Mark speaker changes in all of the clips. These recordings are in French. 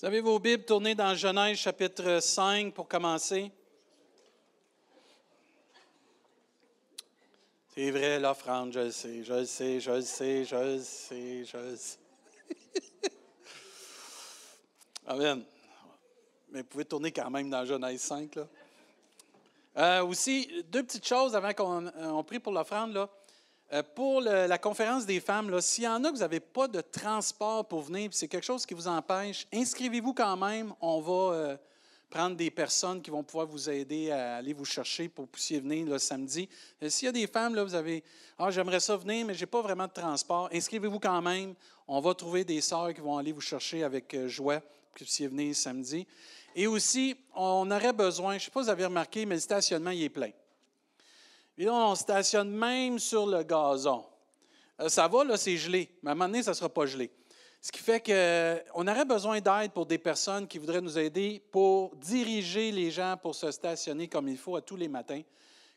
Speaker 1: Vous avez vos Bibles tournées dans Genèse chapitre 5 pour commencer? C'est vrai, l'offrande, je le sais, je le sais, je le sais, je le sais, je le sais. Amen. Mais vous pouvez tourner quand même dans Genèse 5. Là. Euh, aussi, deux petites choses avant qu'on euh, prie pour l'offrande. Là. Euh, pour la conférence des femmes, s'il y en a que vous n'avez pas de transport pour venir, c'est quelque chose qui vous empêche, inscrivez-vous quand même. On va euh, prendre des personnes qui vont pouvoir vous aider à aller vous chercher pour que vous puissiez venir le samedi. Euh, s'il y a des femmes, vous avez Ah, j'aimerais ça venir, mais je n'ai pas vraiment de transport, inscrivez-vous quand même. On va trouver des sœurs qui vont aller vous chercher avec joie pour que vous puissiez venir samedi. Et aussi, on aurait besoin, je ne sais pas si vous avez remarqué, mais le stationnement, il est plein. Et là, on stationne même sur le gazon. Euh, ça va, là, c'est gelé, mais à un moment donné, ça ne sera pas gelé. Ce qui fait qu'on aurait besoin d'aide pour des personnes qui voudraient nous aider pour diriger les gens pour se stationner comme il faut à tous les matins,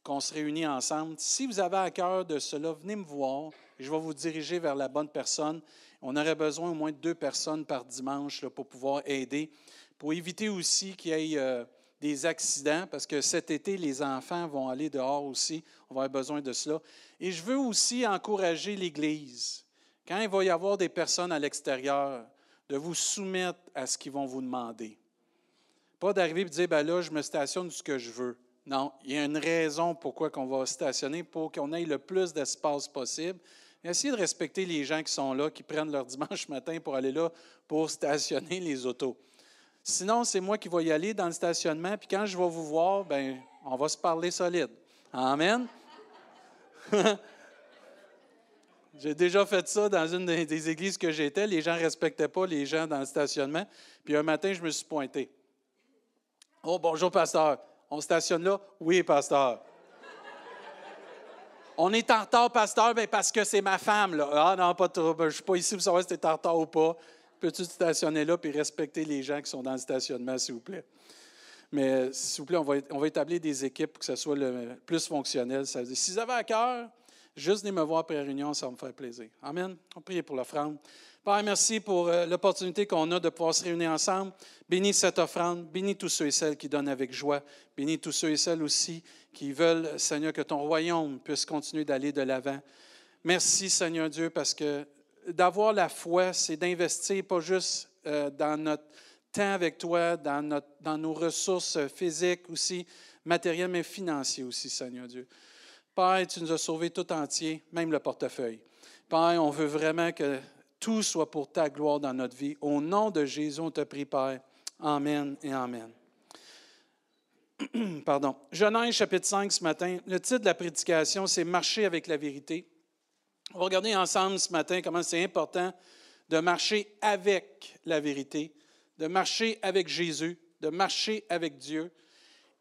Speaker 1: qu'on se réunit ensemble. Si vous avez à cœur de cela, venez me voir. Je vais vous diriger vers la bonne personne. On aurait besoin au moins de deux personnes par dimanche là, pour pouvoir aider, pour éviter aussi qu'il y ait euh, des accidents, parce que cet été, les enfants vont aller dehors aussi. On va avoir besoin de cela. Et je veux aussi encourager l'Église, quand il va y avoir des personnes à l'extérieur, de vous soumettre à ce qu'ils vont vous demander. Pas d'arriver et de dire, ben là, je me stationne ce que je veux. Non, il y a une raison pourquoi on va stationner, pour qu'on ait le plus d'espace possible. essayez de respecter les gens qui sont là, qui prennent leur dimanche matin pour aller là pour stationner les autos. Sinon, c'est moi qui vais y aller dans le stationnement, puis quand je vais vous voir, ben, on va se parler solide. Amen. J'ai déjà fait ça dans une des églises que j'étais. Les gens ne respectaient pas les gens dans le stationnement. Puis un matin, je me suis pointé. Oh, bonjour, pasteur. On stationne là? Oui, pasteur. On est en retard, pasteur, bien, parce que c'est ma femme. Là. Ah non, pas trop. Je ne suis pas ici pour savoir si tu es en retard ou pas. Peux-tu stationner là et respecter les gens qui sont dans le stationnement, s'il vous plaît? Mais s'il vous plaît, on va, on va, établir des équipes pour que ça soit le plus fonctionnel. Si vous avez à cœur, juste venez me voir après la réunion, ça va me faire plaisir. Amen. On prie pour l'offrande. Père, merci pour euh, l'opportunité qu'on a de pouvoir se réunir ensemble. Bénis cette offrande. Bénis tous ceux et celles qui donnent avec joie. Bénis tous ceux et celles aussi qui veulent, Seigneur, que ton royaume puisse continuer d'aller de l'avant. Merci, Seigneur Dieu, parce que d'avoir la foi, c'est d'investir pas juste euh, dans notre temps avec toi, dans, notre, dans nos ressources physiques aussi, matérielles, mais financières aussi, Seigneur Dieu. Père, tu nous as sauvés tout entier, même le portefeuille. Père, on veut vraiment que tout soit pour ta gloire dans notre vie. Au nom de Jésus, on te prie, Père. Amen et Amen. Pardon. Genèse chapitre 5 ce matin. Le titre de la prédication, c'est Marcher avec la vérité. On va regarder ensemble ce matin comment c'est important de marcher avec la vérité, de marcher avec Jésus, de marcher avec Dieu.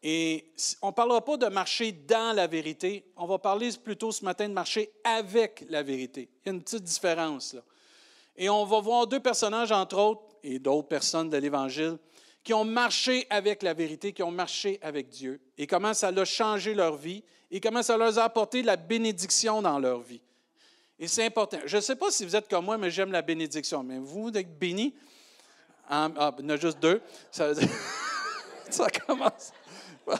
Speaker 1: Et on ne parlera pas de marcher dans la vérité, on va parler plutôt ce matin de marcher avec la vérité. Il y a une petite différence là. Et on va voir deux personnages, entre autres, et d'autres personnes de l'Évangile, qui ont marché avec la vérité, qui ont marché avec Dieu, et comment ça a changé leur vie, et comment ça leur a apporté la bénédiction dans leur vie. Et c'est important. Je ne sais pas si vous êtes comme moi, mais j'aime la bénédiction. Mais vous, d'être béni, ah, il y en a juste deux. Ça, ça commence.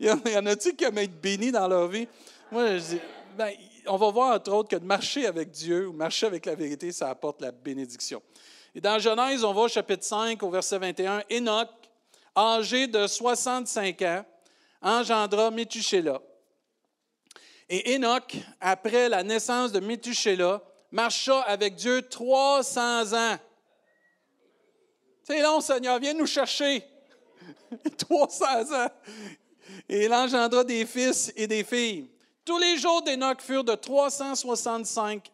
Speaker 1: il y en, a-t-il qui aiment être bénis dans leur vie? Moi, je dis, ben, on va voir entre autres que de marcher avec Dieu ou marcher avec la vérité, ça apporte la bénédiction. Et dans Genèse, on va au chapitre 5, au verset 21, Enoch, âgé de 65 ans, engendra Métuchéla. Et Enoch, après la naissance de Métuchéla, marcha avec Dieu 300 ans. C'est long, Seigneur, viens nous chercher. 300 ans. Et il engendra des fils et des filles. Tous les jours d'Enoch furent de 365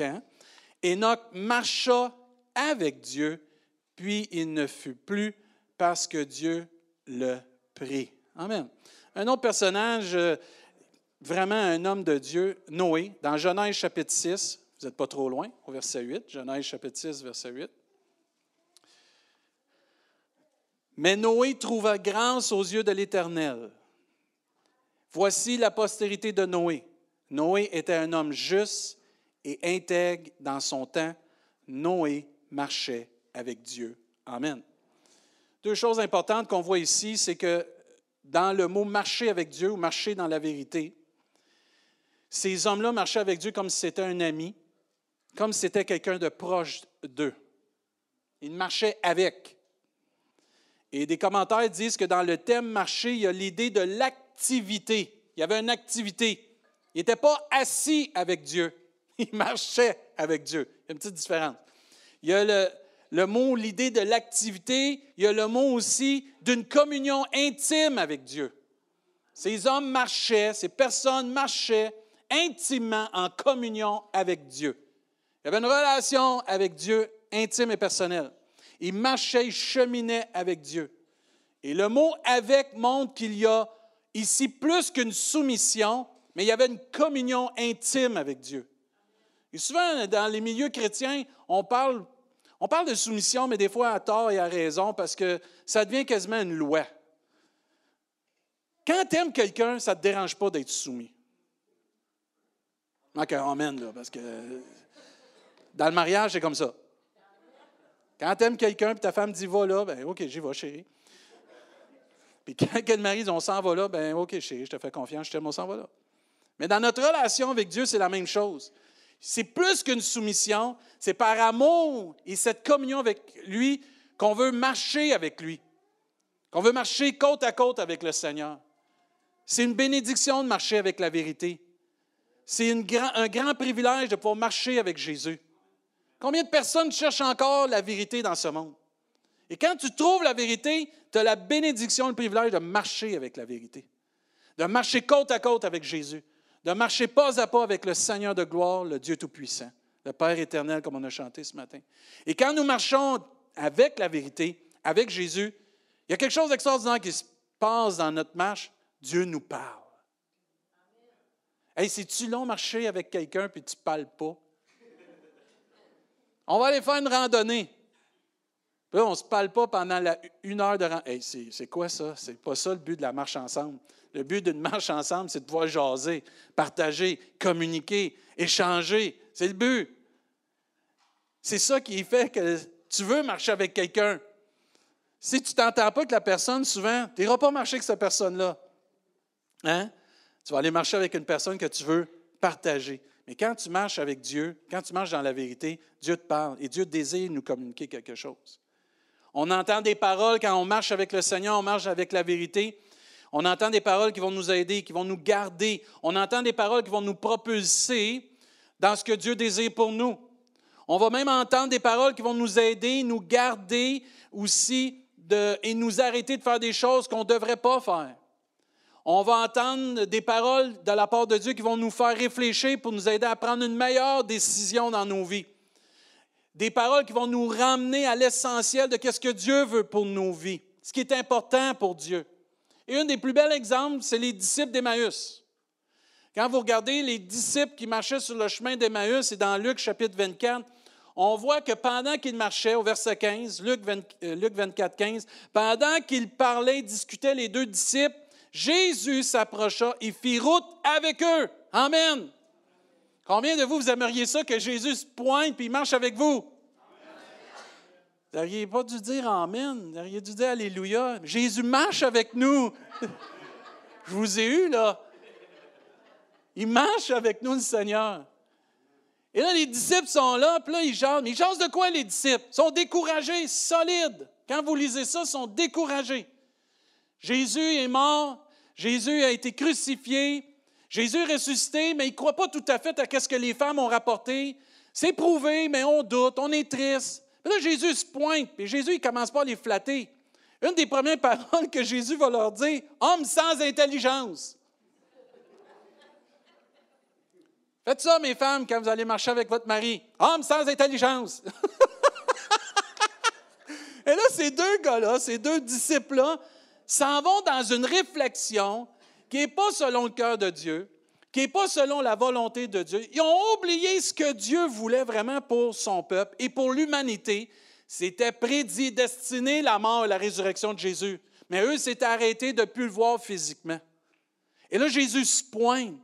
Speaker 1: ans. Enoch marcha avec Dieu, puis il ne fut plus parce que Dieu le prit. Amen. Un autre personnage euh, vraiment un homme de Dieu, Noé, dans Genèse chapitre 6, vous n'êtes pas trop loin, au verset 8, Genèse chapitre 6, verset 8. Mais Noé trouva grâce aux yeux de l'Éternel. Voici la postérité de Noé. Noé était un homme juste et intègre dans son temps. Noé marchait avec Dieu. Amen. deux choses importantes qu'on voit ici, c'est que dans le mot marcher avec Dieu ou marcher dans la vérité, ces hommes-là marchaient avec Dieu comme si c'était un ami, comme si c'était quelqu'un de proche d'eux. Ils marchaient avec. Et des commentaires disent que dans le thème marcher, il y a l'idée de l'activité. Il y avait une activité. Il n'était pas assis avec Dieu, il marchait avec Dieu. Il y a une petite différence. Il y a le, le mot, l'idée de l'activité, il y a le mot aussi d'une communion intime avec Dieu. Ces hommes marchaient, ces personnes marchaient intimement en communion avec Dieu. Il avait une relation avec Dieu intime et personnelle. Ils marchaient, ils cheminaient avec Dieu. Et le mot avec montre qu'il y a ici plus qu'une soumission, mais il y avait une communion intime avec Dieu. Et souvent, dans les milieux chrétiens, on parle, on parle de soumission, mais des fois à tort et à raison, parce que ça devient quasiment une loi. Quand tu aimes quelqu'un, ça ne te dérange pas d'être soumis. OK, amen, là, parce que dans le mariage, c'est comme ça. Quand tu aimes quelqu'un et ta femme dit va là, ben OK, j'y vais, chérie. Puis quand le mari dit on s'en va là, ben OK, chérie, je te fais confiance, je t'aime, on s'en va là. Mais dans notre relation avec Dieu, c'est la même chose. C'est plus qu'une soumission, c'est par amour et cette communion avec lui qu'on veut marcher avec lui, qu'on veut marcher côte à côte avec le Seigneur. C'est une bénédiction de marcher avec la vérité. C'est un grand privilège de pouvoir marcher avec Jésus. Combien de personnes cherchent encore la vérité dans ce monde? Et quand tu trouves la vérité, tu as la bénédiction, le privilège de marcher avec la vérité, de marcher côte à côte avec Jésus, de marcher pas à pas avec le Seigneur de gloire, le Dieu Tout-Puissant, le Père éternel, comme on a chanté ce matin. Et quand nous marchons avec la vérité, avec Jésus, il y a quelque chose d'extraordinaire qui se passe dans notre marche. Dieu nous parle. Hey, c'est-tu long marcher avec quelqu'un puis tu ne parles pas? On va aller faire une randonnée. Là, on ne se parle pas pendant une heure de randonnée. Hey, c'est quoi ça? C'est pas ça le but de la marche ensemble. Le but d'une marche ensemble, c'est de pouvoir jaser, partager, communiquer, échanger. C'est le but. C'est ça qui fait que tu veux marcher avec quelqu'un. Si tu ne t'entends pas avec la personne, souvent, tu n'iras pas marcher avec cette personne-là. Hein? Tu vas aller marcher avec une personne que tu veux partager. Mais quand tu marches avec Dieu, quand tu marches dans la vérité, Dieu te parle et Dieu désire nous communiquer quelque chose. On entend des paroles quand on marche avec le Seigneur, on marche avec la vérité. On entend des paroles qui vont nous aider, qui vont nous garder. On entend des paroles qui vont nous propulser dans ce que Dieu désire pour nous. On va même entendre des paroles qui vont nous aider, nous garder aussi et nous arrêter de faire des choses qu'on ne devrait pas faire. On va entendre des paroles de la part de Dieu qui vont nous faire réfléchir pour nous aider à prendre une meilleure décision dans nos vies. Des paroles qui vont nous ramener à l'essentiel de ce que Dieu veut pour nos vies, ce qui est important pour Dieu. Et un des plus bels exemples, c'est les disciples d'Emmaüs. Quand vous regardez les disciples qui marchaient sur le chemin d'Emmaüs, et dans Luc chapitre 24, on voit que pendant qu'ils marchaient, au verset 15, Luc, 24, 15, euh, pendant qu'ils parlaient, discutaient les deux disciples, Jésus s'approcha et fit route avec eux. Amen. Combien de vous, vous aimeriez ça que Jésus pointe et marche avec vous? Vous n'auriez pas dû dire Amen. Vous auriez dû dire Alléluia. Jésus marche avec nous. Je vous ai eu, là. Il marche avec nous, le Seigneur. Et là, les disciples sont là, puis là, ils jasent. Mais ils jasent de quoi, les disciples? Ils sont découragés, solides. Quand vous lisez ça, ils sont découragés. Jésus est mort, Jésus a été crucifié, Jésus est ressuscité, mais il ne croit pas tout à fait à ce que les femmes ont rapporté. C'est prouvé, mais on doute, on est triste. là, Jésus se pointe, et Jésus, il commence pas à les flatter. Une des premières paroles que Jésus va leur dire, homme sans intelligence. Faites ça, mes femmes, quand vous allez marcher avec votre mari. Homme sans intelligence. Et là, ces deux gars-là, ces deux disciples-là, s'en vont dans une réflexion qui n'est pas selon le cœur de Dieu, qui n'est pas selon la volonté de Dieu. Ils ont oublié ce que Dieu voulait vraiment pour son peuple et pour l'humanité. C'était prédit, destiné la mort et la résurrection de Jésus. Mais eux s'étaient arrêtés de ne plus le voir physiquement. Et là, Jésus se pointe,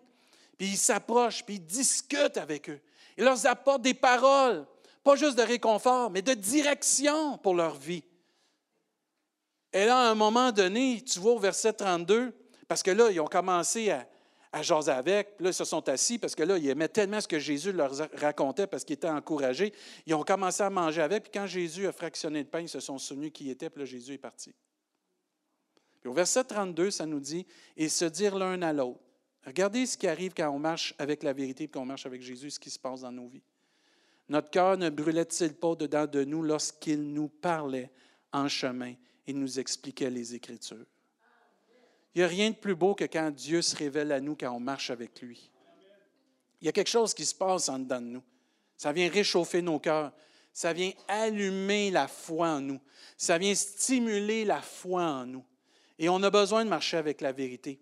Speaker 1: puis il s'approche, puis il discute avec eux. Il leur apporte des paroles, pas juste de réconfort, mais de direction pour leur vie. Et là, à un moment donné, tu vois au verset 32, parce que là, ils ont commencé à, jaser avec, puis là, ils se sont assis, parce que là, ils aimaient tellement ce que Jésus leur racontait, parce qu'ils étaient encouragés. Ils ont commencé à manger avec, puis quand Jésus a fractionné le pain, ils se sont souvenus qui était, puis là, Jésus est parti. Puis au verset 32, ça nous dit, et se dire l'un à l'autre. Regardez ce qui arrive quand on marche avec la vérité et qu'on marche avec Jésus, ce qui se passe dans nos vies. Notre cœur ne brûlait-il pas dedans de nous lorsqu'il nous parlait en chemin et nous expliquait les Écritures? Il n'y a rien de plus beau que quand Dieu se révèle à nous quand on marche avec lui. Il y a quelque chose qui se passe en dedans de nous. Ça vient réchauffer nos cœurs. Ça vient allumer la foi en nous. Ça vient stimuler la foi en nous. Et on a besoin de marcher avec la vérité.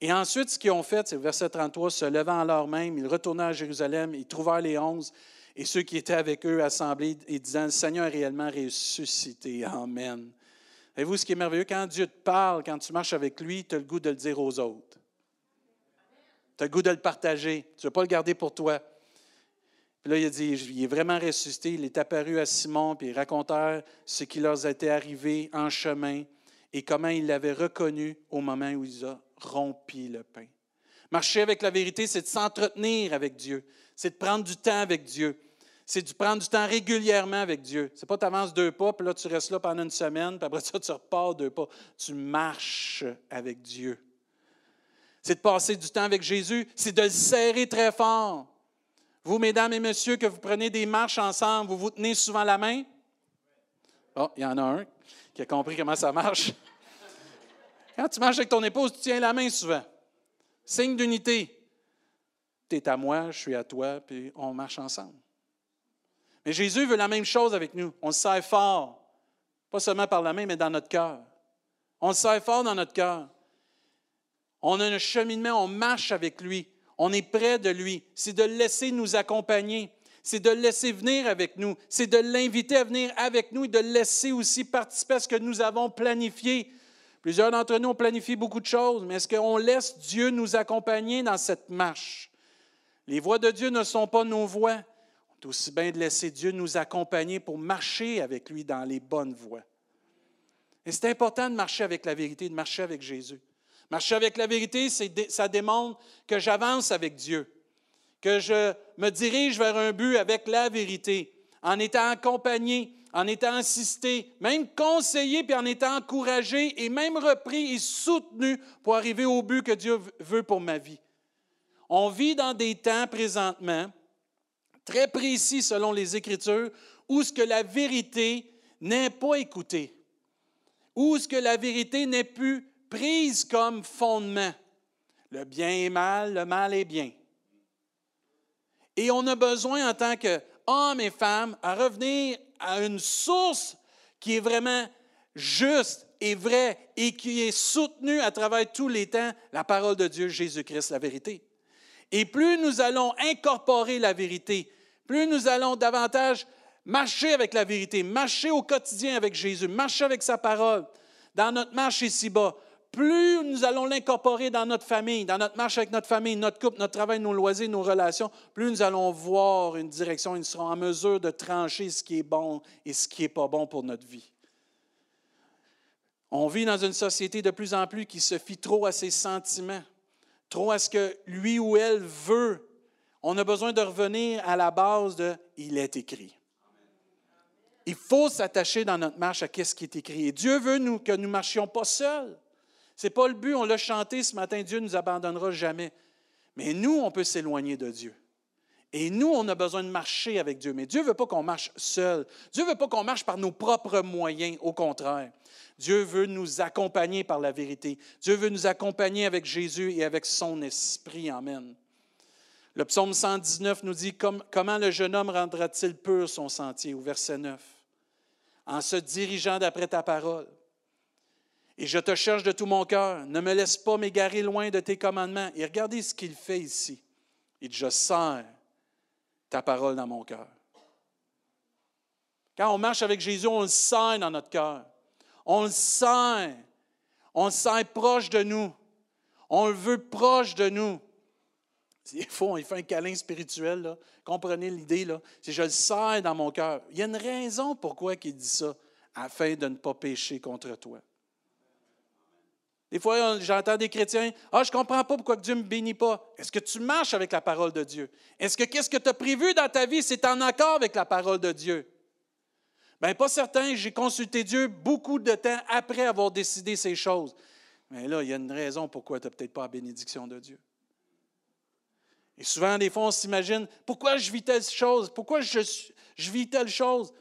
Speaker 1: Et ensuite, ce qu'ils ont fait, c'est le verset 33, se levant alors même, ils retournèrent à Jérusalem, ils trouvèrent les onze et ceux qui étaient avec eux assemblés et disant, le Seigneur est réellement ressuscité. Amen. Savez-vous ce qui est merveilleux? Quand Dieu te parle, quand tu marches avec lui, tu as le goût de le dire aux autres. Tu as le goût de le partager. Tu ne veux pas le garder pour toi. Puis là, il a dit, il est vraiment ressuscité. Il est apparu à Simon, puis ils racontèrent ce qui leur était arrivé en chemin et comment il l'avait reconnu au moment où il a rompu le pain. Marcher avec la vérité, c'est de s'entretenir avec Dieu, c'est de prendre du temps avec Dieu, c'est de prendre du temps régulièrement avec Dieu. C'est pas tu avances deux pas, puis là tu restes là pendant une semaine, puis après ça tu repars deux pas. Tu marches avec Dieu. C'est de passer du temps avec Jésus, c'est de le serrer très fort. Vous, mesdames et messieurs, que vous prenez des marches ensemble, vous vous tenez souvent la main? Oh, il y en a un qui a compris comment ça marche. Quand tu marches avec ton épouse, tu tiens la main souvent. Signe d'unité. Tu es à moi, je suis à toi, puis on marche ensemble. Mais Jésus veut la même chose avec nous. On le sert fort, pas seulement par la main, mais dans notre cœur. On le sert fort dans notre cœur. On a un cheminement, on marche avec lui. On est près de lui. C'est de laisser nous accompagner c'est de le laisser venir avec nous, c'est de l'inviter à venir avec nous et de le laisser aussi participer à ce que nous avons planifié. Plusieurs d'entre nous ont planifié beaucoup de choses, mais est-ce qu'on laisse Dieu nous accompagner dans cette marche? Les voies de Dieu ne sont pas nos voies. Aussi bien de laisser Dieu nous accompagner pour marcher avec lui dans les bonnes voies. Et c'est important de marcher avec la vérité, de marcher avec Jésus. Marcher avec la vérité, ça démontre que j'avance avec Dieu que je me dirige vers un but avec la vérité, en étant accompagné, en étant assisté, même conseillé, puis en étant encouragé et même repris et soutenu pour arriver au but que Dieu veut pour ma vie. On vit dans des temps présentement très précis selon les Écritures où ce que la vérité n'est pas écoutée, où ce que la vérité n'est plus prise comme fondement. Le bien est mal, le mal est bien. Et on a besoin en tant qu'hommes et femmes à revenir à une source qui est vraiment juste et vraie et qui est soutenue à travers tous les temps, la parole de Dieu, Jésus-Christ, la vérité. Et plus nous allons incorporer la vérité, plus nous allons davantage marcher avec la vérité, marcher au quotidien avec Jésus, marcher avec sa parole, dans notre marche ici-bas, plus nous allons l'incorporer dans notre famille, dans notre marche avec notre famille, notre couple, notre travail, nos loisirs, nos relations, plus nous allons voir une direction et nous serons en mesure de trancher ce qui est bon et ce qui n'est pas bon pour notre vie. On vit dans une société de plus en plus qui se fie trop à ses sentiments, trop à ce que lui ou elle veut. On a besoin de revenir à la base de Il est écrit. Il faut s'attacher dans notre marche à ce qui est écrit. Et Dieu veut que nous ne marchions pas seuls. Ce n'est pas le but, on l'a chanté ce matin, Dieu ne nous abandonnera jamais. Mais nous, on peut s'éloigner de Dieu. Et nous, on a besoin de marcher avec Dieu. Mais Dieu ne veut pas qu'on marche seul. Dieu ne veut pas qu'on marche par nos propres moyens. Au contraire, Dieu veut nous accompagner par la vérité. Dieu veut nous accompagner avec Jésus et avec son esprit. Amen. Le psaume 119 nous dit Comment le jeune homme rendra-t-il pur son sentier? Au verset 9 En se dirigeant d'après ta parole. Et je te cherche de tout mon cœur. Ne me laisse pas m'égarer loin de tes commandements. Et regardez ce qu'il fait ici. Il dit, je sers ta parole dans mon cœur. Quand on marche avec Jésus, on le sent dans notre cœur. On le sent. On le sent proche de nous. On le veut proche de nous. Il faut, il fait un câlin spirituel. Là. Comprenez l'idée? C'est je le sens dans mon cœur. Il y a une raison pourquoi il dit ça, afin de ne pas pécher contre toi. Des fois, j'entends des chrétiens Ah, je ne comprends pas pourquoi Dieu ne me bénit pas. Est-ce que tu marches avec la parole de Dieu? Est-ce que qu'est-ce que tu as prévu dans ta vie, c'est en accord avec la parole de Dieu? Bien, pas certain. J'ai consulté Dieu beaucoup de temps après avoir décidé ces choses. Mais là, il y a une raison pourquoi tu n'as peut-être pas la bénédiction de Dieu. Et souvent, des fois, on s'imagine pourquoi je vis telle chose, pourquoi je, vis telle chose?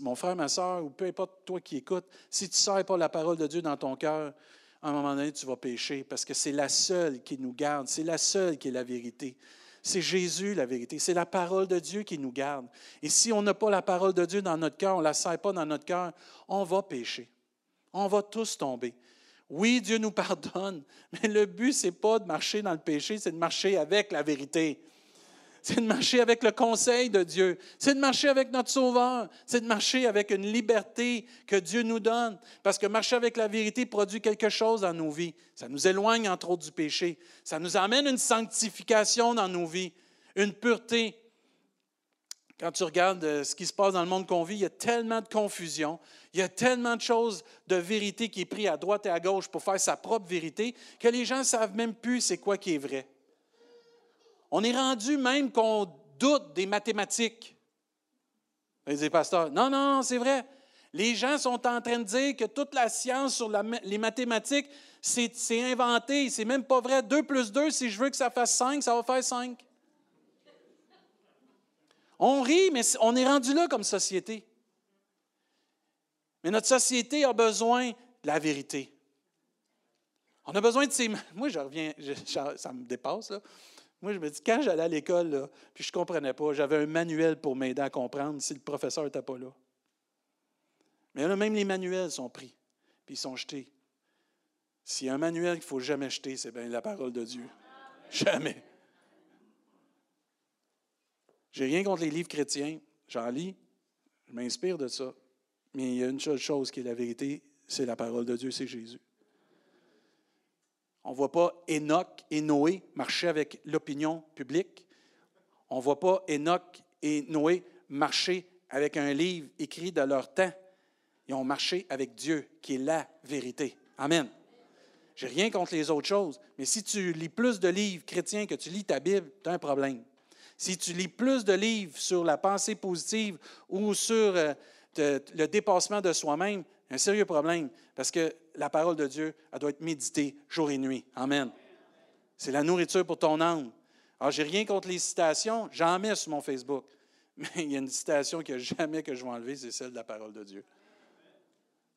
Speaker 1: mon frère, ma soeur, ou peu importe toi qui écoutes, si tu ne sers pas la parole de Dieu dans ton cœur, à un moment donné, tu vas pécher parce que c'est la seule qui nous garde, c'est la seule qui est la vérité. C'est Jésus la vérité, c'est la parole de Dieu qui nous garde. Et si on n'a pas la parole de Dieu dans notre cœur, on ne la sert pas dans notre cœur, on va pécher. On va tous tomber. Oui, Dieu nous pardonne, mais le but, ce n'est pas de marcher dans le péché, c'est de marcher avec la vérité. C'est de marcher avec le conseil de Dieu. C'est de marcher avec notre Sauveur. C'est de marcher avec une liberté que Dieu nous donne. Parce que marcher avec la vérité produit quelque chose dans nos vies. Ça nous éloigne, entre autres, du péché. Ça nous amène une sanctification dans nos vies, une pureté. Quand tu regardes euh, ce qui se passe dans le monde qu'on vit, il y a tellement de confusion, il y a tellement de choses de vérité qui est pris à droite et à gauche pour faire sa propre vérité que les gens ne savent même plus c'est quoi qui est vrai. On est rendu même qu'on doute des mathématiques. Les pasteurs, non, non, c'est vrai. Les gens sont en train de dire que toute la science sur les mathématiques, c'est inventé. C'est même pas vrai. 2 plus 2, si je veux que ça fasse 5, ça va faire 5. On rit, mais on est rendu là comme société. Mais notre société a besoin de la vérité. On a besoin de ces. Moi, je reviens, ça me dépasse, là. Moi, je me dis, quand j'allais à l'école, puis je ne comprenais pas, j'avais un manuel pour m'aider à comprendre si le professeur n'était pas là. Mais là, même les manuels sont pris, puis ils sont jetés. S'il y a un manuel qu'il ne faut jamais jeter, c'est bien la parole de Dieu. Jamais. J'ai rien contre les livres chrétiens. J'en lis, je m'inspire de ça. Mais il y a une seule chose qui est la vérité, c'est la parole de Dieu, c'est Jésus. On ne voit pas Enoch et Noé marcher avec l'opinion publique. On ne voit pas Enoch et Noé marcher avec un livre écrit de leur temps. Ils ont marché avec Dieu, qui est la vérité. Amen. J'ai rien contre les autres choses, mais si tu lis plus de livres chrétiens que tu lis ta Bible, tu as un problème. Si tu lis plus de livres sur la pensée positive ou sur euh, le dépassement de soi-même, un sérieux problème, parce que la parole de Dieu, elle doit être méditée jour et nuit. Amen. C'est la nourriture pour ton âme. Alors, j'ai rien contre les citations, j'en mets sur mon Facebook. Mais il y a une citation que jamais que je vais enlever, c'est celle de la parole de Dieu.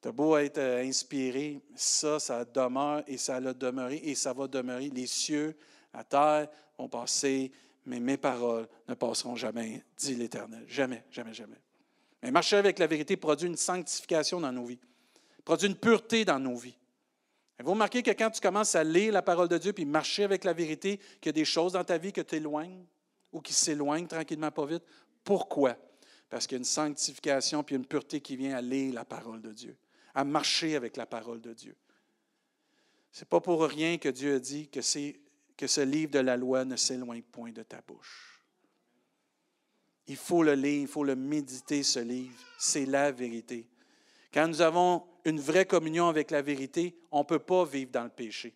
Speaker 1: Tu as beau être euh, inspiré, ça, ça demeure et ça l'a demeuré et ça va demeurer. Les cieux, la terre vont passer, mais mes paroles ne passeront jamais, dit l'Éternel. Jamais, jamais, jamais. Mais marcher avec la vérité produit une sanctification dans nos vies, produit une pureté dans nos vies. vous remarquez que quand tu commences à lire la parole de Dieu puis marcher avec la vérité, qu'il y a des choses dans ta vie que tu éloignes ou qui s'éloignent tranquillement, pas vite. Pourquoi? Parce qu'il y a une sanctification puis une pureté qui vient à lire la parole de Dieu, à marcher avec la parole de Dieu. Ce n'est pas pour rien que Dieu a dit que, que ce livre de la loi ne s'éloigne point de ta bouche. Il faut le lire, il faut le méditer, ce livre. C'est la vérité. Quand nous avons une vraie communion avec la vérité, on ne peut pas vivre dans le péché.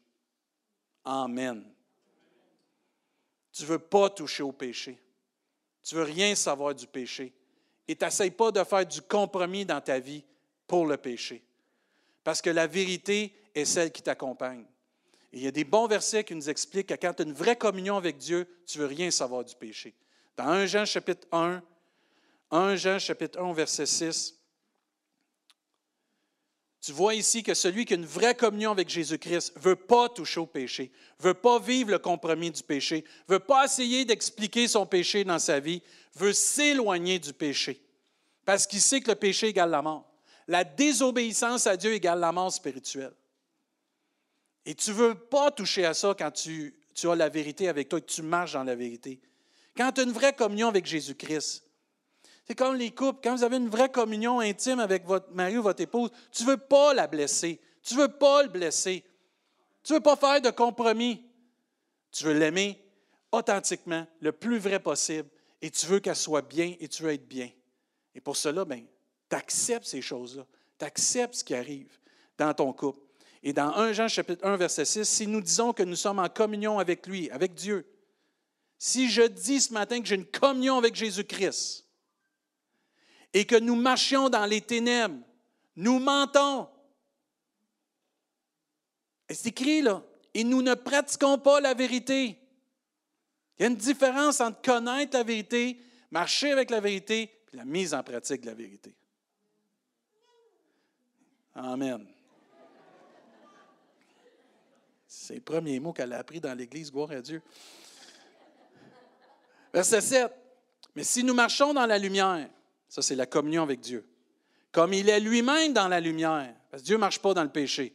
Speaker 1: Amen. Tu ne veux pas toucher au péché. Tu ne veux rien savoir du péché. Et tu pas de faire du compromis dans ta vie pour le péché. Parce que la vérité est celle qui t'accompagne. Il y a des bons versets qui nous expliquent que quand tu as une vraie communion avec Dieu, tu ne veux rien savoir du péché. Dans 1 Jean chapitre 1, 1 Jean chapitre 1 verset 6, tu vois ici que celui qui a une vraie communion avec Jésus-Christ ne veut pas toucher au péché, ne veut pas vivre le compromis du péché, ne veut pas essayer d'expliquer son péché dans sa vie, veut s'éloigner du péché. Parce qu'il sait que le péché égale la mort. La désobéissance à Dieu égale la mort spirituelle. Et tu ne veux pas toucher à ça quand tu, as la vérité avec toi et que tu marches dans la vérité. Quand tu as une vraie communion avec Jésus-Christ, c'est comme les couples, quand vous avez une vraie communion intime avec votre mari ou votre épouse, tu ne veux pas la blesser, tu ne veux pas le blesser, tu ne veux pas faire de compromis. Tu veux l'aimer authentiquement, le plus vrai possible, et tu veux qu'elle soit bien et tu veux être bien. Et pour cela, ben, tu acceptes ces choses-là, tu acceptes ce qui arrive dans ton couple. Et dans 1 Jean chapitre 1, verset 6, si nous disons que nous sommes en communion avec lui, avec Dieu, si je dis ce matin que j'ai une communion avec Jésus-Christ et que nous marchions dans les ténèbres, nous mentons. C'est écrit là. Et nous ne pratiquons pas la vérité. Il y a une différence entre connaître la vérité, marcher avec la vérité, et la mise en pratique de la vérité. Amen. C'est le premier mot qu'elle a appris dans l'Église, gloire à Dieu. Verset 7. Mais si nous marchons dans la lumière, ça c'est la communion avec Dieu, comme il est lui-même dans la lumière, parce que Dieu ne marche pas dans le péché.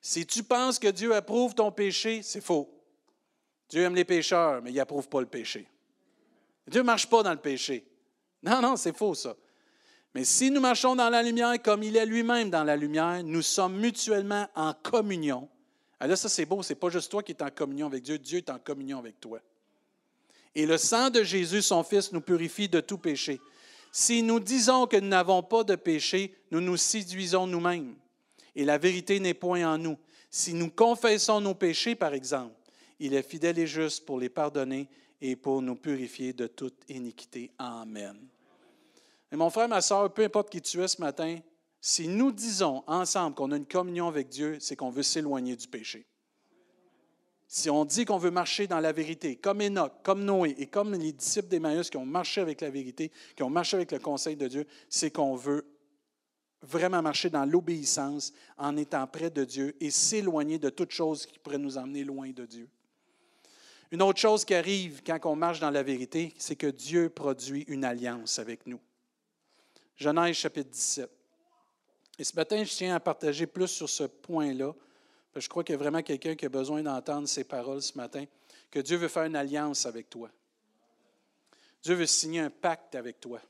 Speaker 1: Si tu penses que Dieu approuve ton péché, c'est faux. Dieu aime les pécheurs, mais il n'approuve pas le péché. Dieu ne marche pas dans le péché. Non, non, c'est faux ça. Mais si nous marchons dans la lumière comme il est lui-même dans la lumière, nous sommes mutuellement en communion. Alors là, ça c'est beau, c'est pas juste toi qui es en communion avec Dieu, Dieu est en communion avec toi. Et le sang de Jésus, son Fils, nous purifie de tout péché. Si nous disons que nous n'avons pas de péché, nous nous séduisons nous-mêmes. Et la vérité n'est point en nous. Si nous confessons nos péchés, par exemple, il est fidèle et juste pour les pardonner et pour nous purifier de toute iniquité. Amen. Et mon frère, ma soeur, peu importe qui tu es ce matin, si nous disons ensemble qu'on a une communion avec Dieu, c'est qu'on veut s'éloigner du péché. Si on dit qu'on veut marcher dans la vérité, comme Enoch, comme Noé et comme les disciples d'Emmaüs qui ont marché avec la vérité, qui ont marché avec le conseil de Dieu, c'est qu'on veut vraiment marcher dans l'obéissance en étant près de Dieu et s'éloigner de toute chose qui pourrait nous emmener loin de Dieu. Une autre chose qui arrive quand on marche dans la vérité, c'est que Dieu produit une alliance avec nous. Genèse chapitre 17. Et ce matin, je tiens à partager plus sur ce point-là. Je crois qu'il y a vraiment quelqu'un qui a besoin d'entendre ces paroles ce matin, que Dieu veut faire une alliance avec toi. Dieu veut signer un pacte avec toi,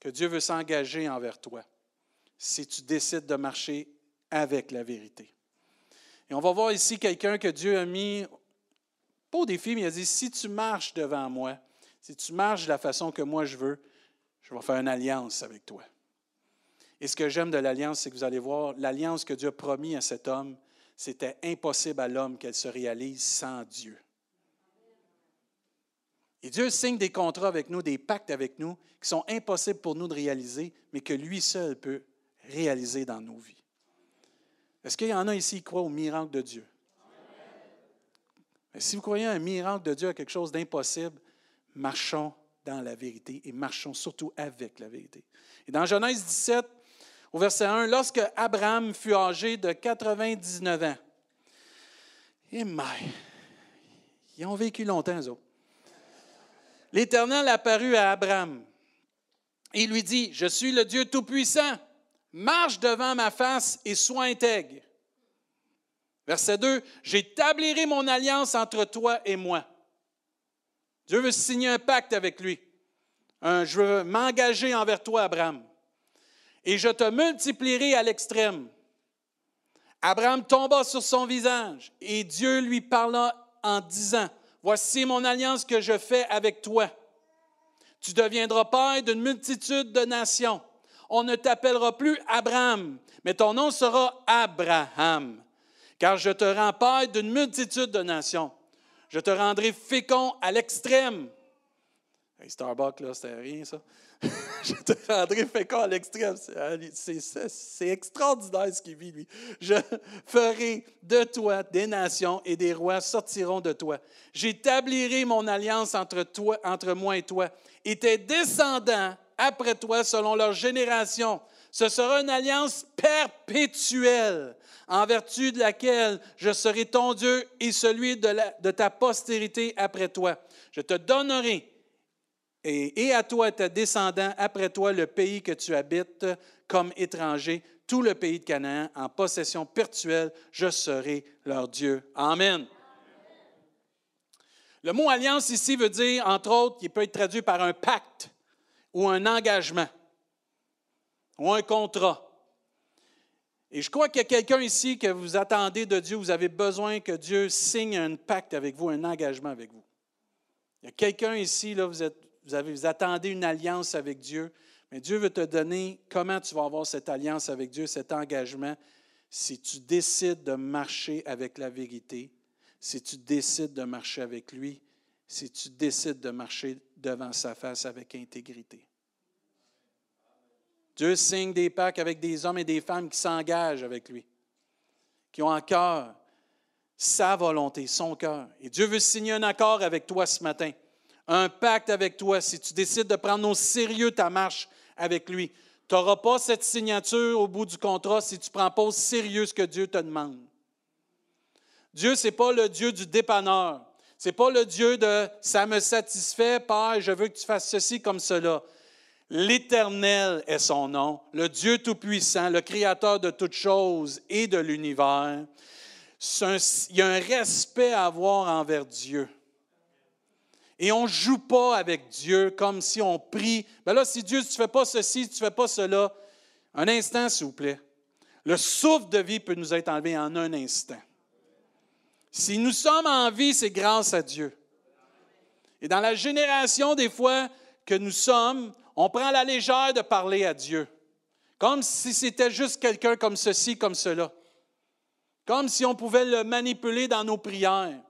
Speaker 1: que Dieu veut s'engager envers toi si tu décides de marcher avec la vérité. Et on va voir ici quelqu'un que Dieu a mis, pas au défi, mais il a dit, si tu marches devant moi, si tu marches de la façon que moi je veux, je vais faire une alliance avec toi. Et ce que j'aime de l'alliance, c'est que vous allez voir, l'alliance que Dieu a promis à cet homme, c'était impossible à l'homme qu'elle se réalise sans Dieu. Et Dieu signe des contrats avec nous, des pactes avec nous, qui sont impossibles pour nous de réaliser, mais que lui seul peut réaliser dans nos vies. Est-ce qu'il y en a ici qui croient au miracle de Dieu? si vous croyez un miracle de Dieu, à quelque chose d'impossible, marchons dans la vérité et marchons surtout avec la vérité. Et dans Genèse 17, au verset 1, lorsque Abraham fut âgé de 99 ans, et eh ils ont vécu longtemps, eux. L'Éternel apparut à Abraham et lui dit, Je suis le Dieu Tout-Puissant marche devant ma face et sois intègre. Verset 2, j'établirai mon alliance entre toi et moi. Dieu veut signer un pacte avec lui. je veux m'engager envers toi, Abraham. Et je te multiplierai à l'extrême. Abraham tomba sur son visage et Dieu lui parla en disant, Voici mon alliance que je fais avec toi. Tu deviendras père d'une multitude de nations on ne t'appellera plus Abraham, mais ton nom sera Abraham, car je te rends père d'une multitude de nations. Je te rendrai fécond à l'extrême. Starbucks, là, c'était rien, ça. je te rendrai fécond à l'extrême. C'est extraordinaire ce qu'il vit, lui. Je ferai de toi des nations et des rois sortiront de toi. J'établirai mon alliance entre, toi, entre moi et toi. Et tes descendants après toi selon leur génération. Ce sera une alliance perpétuelle en vertu de laquelle je serai ton Dieu et celui de, ta postérité après toi. Je te donnerai et, à toi et tes descendants après toi le pays que tu habites comme étranger, tout le pays de Canaan en possession perpétuelle. Je serai leur Dieu. Amen. Le mot alliance ici veut dire, entre autres, qui peut être traduit par un pacte ou un engagement ou un contrat. Et je crois qu'il y a quelqu'un ici que vous attendez de Dieu, vous avez besoin que Dieu signe un pacte avec vous, un engagement avec vous. Il y a quelqu'un ici, là, vous, vous, avez, attendez une alliance avec Dieu, mais Dieu veut te donner comment tu vas avoir cette alliance avec Dieu, cet engagement. si tu décides de marcher avec la vérité, si tu décides de marcher avec lui, si tu décides de marcher devant sa face avec intégrité. Dieu signe des pactes avec des hommes et des femmes qui s'engagent avec lui, qui ont en cœur sa volonté, son cœur. Et Dieu veut signer un accord avec toi ce matin, un pacte avec toi si tu décides de prendre au sérieux ta marche avec lui. Tu n'auras pas cette signature au bout du contrat si tu ne prends pas au sérieux ce que Dieu te demande. Dieu, ce n'est pas le Dieu du dépanneur. Ce n'est pas le Dieu de ça me satisfait, Père, je veux que tu fasses ceci comme cela. L'Éternel est son nom, le Dieu Tout-Puissant, le Créateur de toutes choses et de l'univers. Il y a un respect à avoir envers Dieu. Et on ne joue pas avec Dieu comme si on prie. Ben là, si Dieu, tu ne fais pas ceci, tu ne fais pas cela. Un instant, s'il vous plaît. Le souffle de vie peut nous être enlevé en un instant. Si nous sommes en vie, c'est grâce à Dieu. Et dans la génération, des fois, que nous sommes, on prend la légère de parler à Dieu, comme si c'était juste quelqu'un comme ceci, comme cela, comme si on pouvait le manipuler dans nos prières,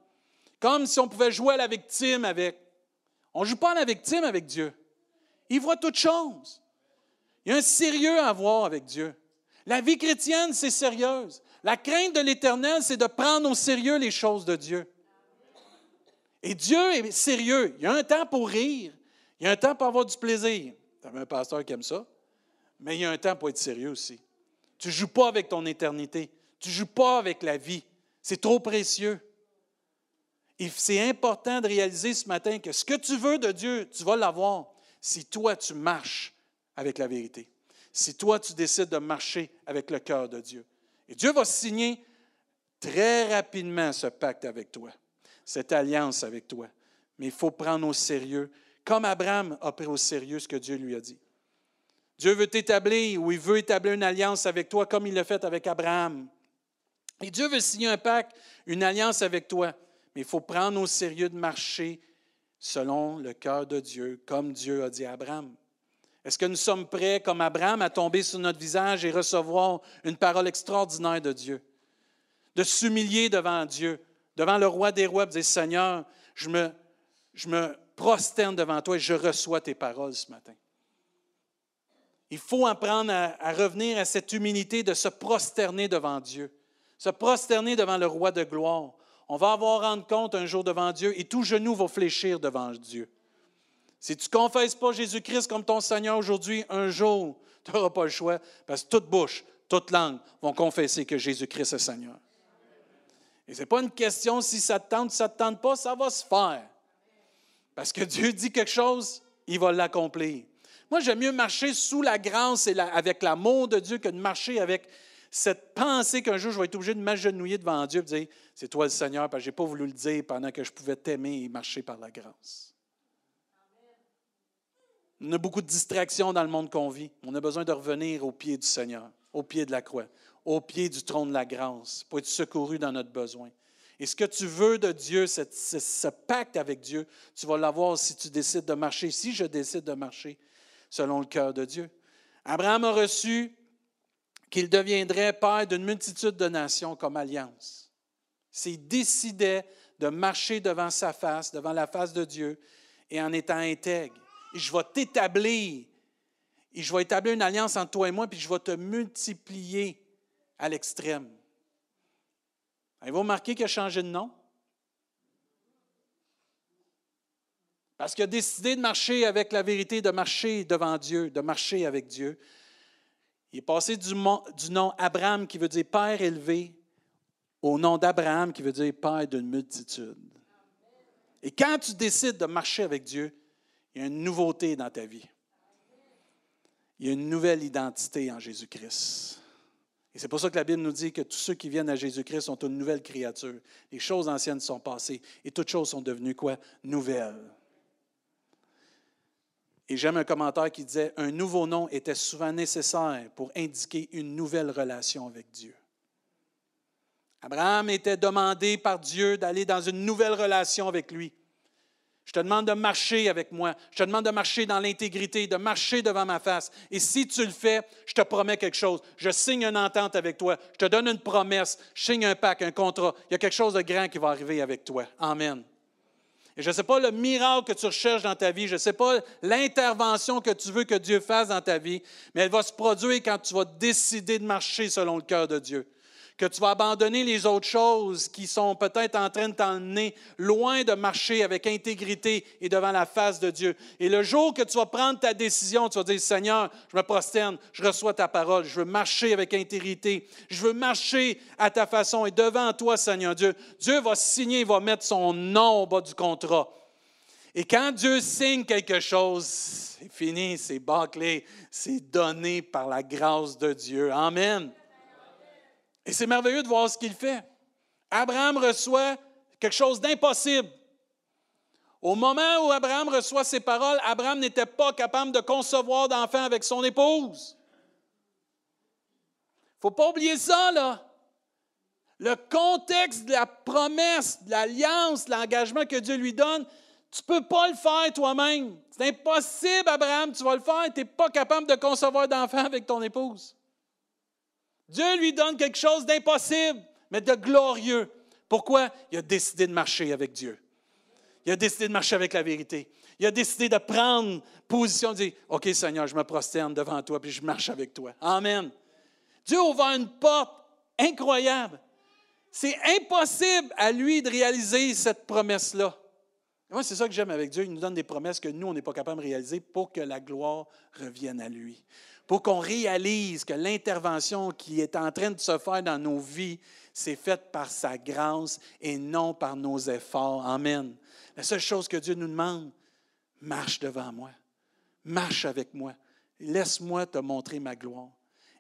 Speaker 1: comme si on pouvait jouer à la victime avec. On ne joue pas à la victime avec Dieu. Il voit toutes choses. Il y a un sérieux à voir avec Dieu. La vie chrétienne, c'est sérieuse. La crainte de l'Éternel, c'est de prendre au sérieux les choses de Dieu. Et Dieu est sérieux. Il y a un temps pour rire, il y a un temps pour avoir du plaisir. Tu as un pasteur qui aime ça? Mais il y a un temps pour être sérieux aussi. Tu ne joues pas avec ton éternité. Tu ne joues pas avec la vie. C'est trop précieux. Et c'est important de réaliser ce matin que ce que tu veux de Dieu, tu vas l'avoir si toi tu marches avec la vérité. Si toi tu décides de marcher avec le cœur de Dieu. Et Dieu va signer très rapidement ce pacte avec toi, cette alliance avec toi. Mais il faut prendre au sérieux comme Abraham a pris au sérieux ce que Dieu lui a dit. Dieu veut t'établir ou il veut établir une alliance avec toi comme il l'a fait avec Abraham. Et Dieu veut signer un pacte, une alliance avec toi. Mais il faut prendre au sérieux de marcher selon le cœur de Dieu, comme Dieu a dit à Abraham. Est-ce que nous sommes prêts, comme Abraham, à tomber sur notre visage et recevoir une parole extraordinaire de Dieu? De s'humilier devant Dieu, devant le roi des rois, et dire Seigneur, je me, je me prosterne devant toi et je reçois tes paroles ce matin. Il faut apprendre à, revenir à cette humilité de se prosterner devant Dieu, se prosterner devant le roi de gloire. On va avoir rendre compte un jour devant Dieu et tout genou va fléchir devant Dieu. Si tu ne confesses pas Jésus-Christ comme ton Seigneur aujourd'hui, un jour, tu n'auras pas le choix parce que toute bouche, toute langue vont confesser que Jésus-Christ est Seigneur. Et ce n'est pas une question si ça te tente ou ça ne te tente pas, ça va se faire. Parce que Dieu dit quelque chose, il va l'accomplir. Moi, j'aime mieux marcher sous la grâce et avec l'amour de Dieu que de marcher avec cette pensée qu'un jour je vais être obligé de m'agenouiller devant Dieu et de dire C'est toi le Seigneur, parce que je n'ai pas voulu le dire pendant que je pouvais t'aimer et marcher par la grâce. On a beaucoup de distractions dans le monde qu'on vit. On a besoin de revenir au pied du Seigneur, au pied de la croix, au pied du trône de la grâce, pour être secouru dans notre besoin. Et ce que tu veux de Dieu, ce, pacte avec Dieu, tu vas l'avoir si tu décides de marcher, si je décide de marcher selon le cœur de Dieu. Abraham a reçu qu'il deviendrait père d'une multitude de nations comme alliance. S'il décidait de marcher devant sa face, devant la face de Dieu, et en étant intègre. Je vais t'établir, je vais établir une alliance entre toi et moi, puis je vais te multiplier à l'extrême. Avez-vous remarqué qu'il a changé de nom? Parce qu'il a décidé de marcher avec la vérité, de marcher devant Dieu, de marcher avec Dieu. Il est passé du, nom Abraham, qui veut dire Père élevé, au nom d'Abraham, qui veut dire Père d'une multitude. Et quand tu décides de marcher avec Dieu, il y a une nouveauté dans ta vie. Il y a une nouvelle identité en Jésus-Christ. Et c'est pour ça que la Bible nous dit que tous ceux qui viennent à Jésus-Christ sont une nouvelle créature. Les choses anciennes sont passées et toutes choses sont devenues quoi? Nouvelles. Et j'aime un commentaire qui disait Un nouveau nom était souvent nécessaire pour indiquer une nouvelle relation avec Dieu. Abraham était demandé par Dieu d'aller dans une nouvelle relation avec lui. Je te demande de marcher avec moi. Je te demande de marcher dans l'intégrité, de marcher devant ma face. Et si tu le fais, je te promets quelque chose. Je signe une entente avec toi. Je te donne une promesse. Je signe un pacte, un contrat. Il y a quelque chose de grand qui va arriver avec toi. Amen. Et je ne sais pas le miracle que tu recherches dans ta vie, je ne sais pas l'intervention que tu veux que Dieu fasse dans ta vie, mais elle va se produire quand tu vas décider de marcher selon le cœur de Dieu que tu vas abandonner les autres choses qui sont peut-être en train de t'emmener loin de marcher avec intégrité et devant la face de Dieu. Et le jour que tu vas prendre ta décision, tu vas dire, Seigneur, je me prosterne, je reçois ta parole, je veux marcher avec intégrité, je veux marcher à ta façon et devant toi, Seigneur Dieu. Dieu va signer, va mettre son nom au bas du contrat. Et quand Dieu signe quelque chose, c'est fini, c'est bâclé, c'est donné par la grâce de Dieu. Amen. Et c'est merveilleux de voir ce qu'il fait. Abraham reçoit quelque chose d'impossible. Au moment où Abraham reçoit ces paroles, Abraham n'était pas capable de concevoir d'enfant avec son épouse. Il ne faut pas oublier ça, là. Le contexte de la promesse, de l'alliance, de l'engagement que Dieu lui donne, tu ne peux pas le faire toi-même. C'est impossible, Abraham, tu vas le faire. Tu n'es pas capable de concevoir d'enfant avec ton épouse. Dieu lui donne quelque chose d'impossible, mais de glorieux. Pourquoi? Il a décidé de marcher avec Dieu. Il a décidé de marcher avec la vérité. Il a décidé de prendre position, de dire, OK Seigneur, je me prosterne devant toi, puis je marche avec toi. Amen. Dieu a une porte incroyable. C'est impossible à lui de réaliser cette promesse-là. Moi, c'est ça que j'aime avec Dieu. Il nous donne des promesses que nous, on n'est pas capable de réaliser pour que la gloire revienne à lui pour qu'on réalise que l'intervention qui est en train de se faire dans nos vies, c'est faite par sa grâce et non par nos efforts. Amen. La seule chose que Dieu nous demande, marche devant moi, marche avec moi, laisse-moi te montrer ma gloire.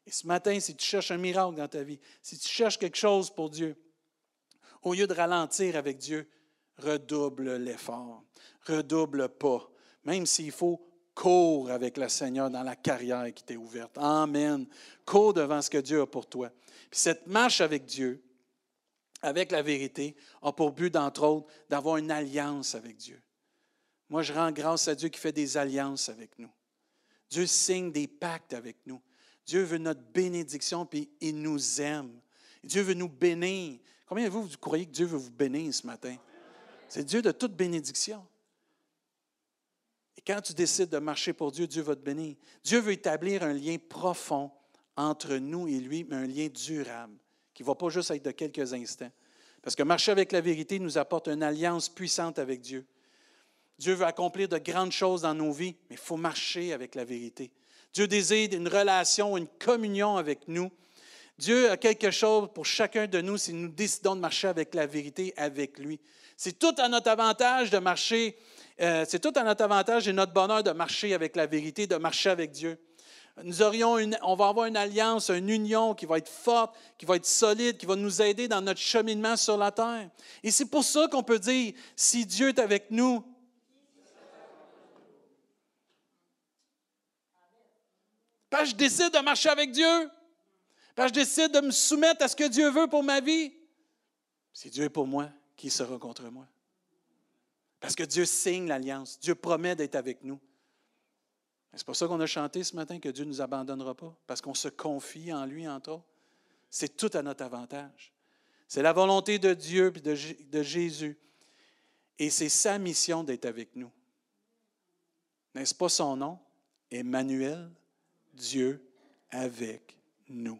Speaker 1: Et ce matin, si tu cherches un miracle dans ta vie, si tu cherches quelque chose pour Dieu, au lieu de ralentir avec Dieu, redouble l'effort, redouble pas, même s'il faut Cours avec le Seigneur dans la carrière qui t'est ouverte. Amen. Cours devant ce que Dieu a pour toi. Cette marche avec Dieu, avec la vérité, a pour but, d'entre autres, d'avoir une alliance avec Dieu. Moi, je rends grâce à Dieu qui fait des alliances avec nous. Dieu signe des pactes avec nous. Dieu veut notre bénédiction, puis il nous aime. Dieu veut nous bénir. Combien de vous, vous croyez que Dieu veut vous bénir ce matin? C'est Dieu de toute bénédiction quand tu décides de marcher pour Dieu, Dieu va te bénir. Dieu veut établir un lien profond entre nous et lui, mais un lien durable, qui ne va pas juste être de quelques instants. Parce que marcher avec la vérité nous apporte une alliance puissante avec Dieu. Dieu veut accomplir de grandes choses dans nos vies, mais il faut marcher avec la vérité. Dieu désire une relation, une communion avec nous. Dieu a quelque chose pour chacun de nous si nous décidons de marcher avec la vérité avec lui. C'est tout à notre avantage de marcher euh, c'est tout à notre avantage et notre bonheur de marcher avec la vérité, de marcher avec Dieu. Nous aurions on va avoir une alliance, une union qui va être forte, qui va être solide, qui va nous aider dans notre cheminement sur la terre. Et c'est pour ça qu'on peut dire, si Dieu est avec nous, Parce je décide de marcher avec Dieu. Parce je décide de me soumettre à ce que Dieu veut pour ma vie. Si Dieu est pour moi, qui sera contre moi? Parce que Dieu signe l'alliance. Dieu promet d'être avec nous. C'est pour ça qu'on a chanté ce matin que Dieu ne nous abandonnera pas, parce qu'on se confie en lui, entre autres. C'est tout à notre avantage. C'est la volonté de Dieu et de, Jésus. Et c'est sa mission d'être avec nous. N'est-ce pas son nom? Emmanuel, Dieu avec nous.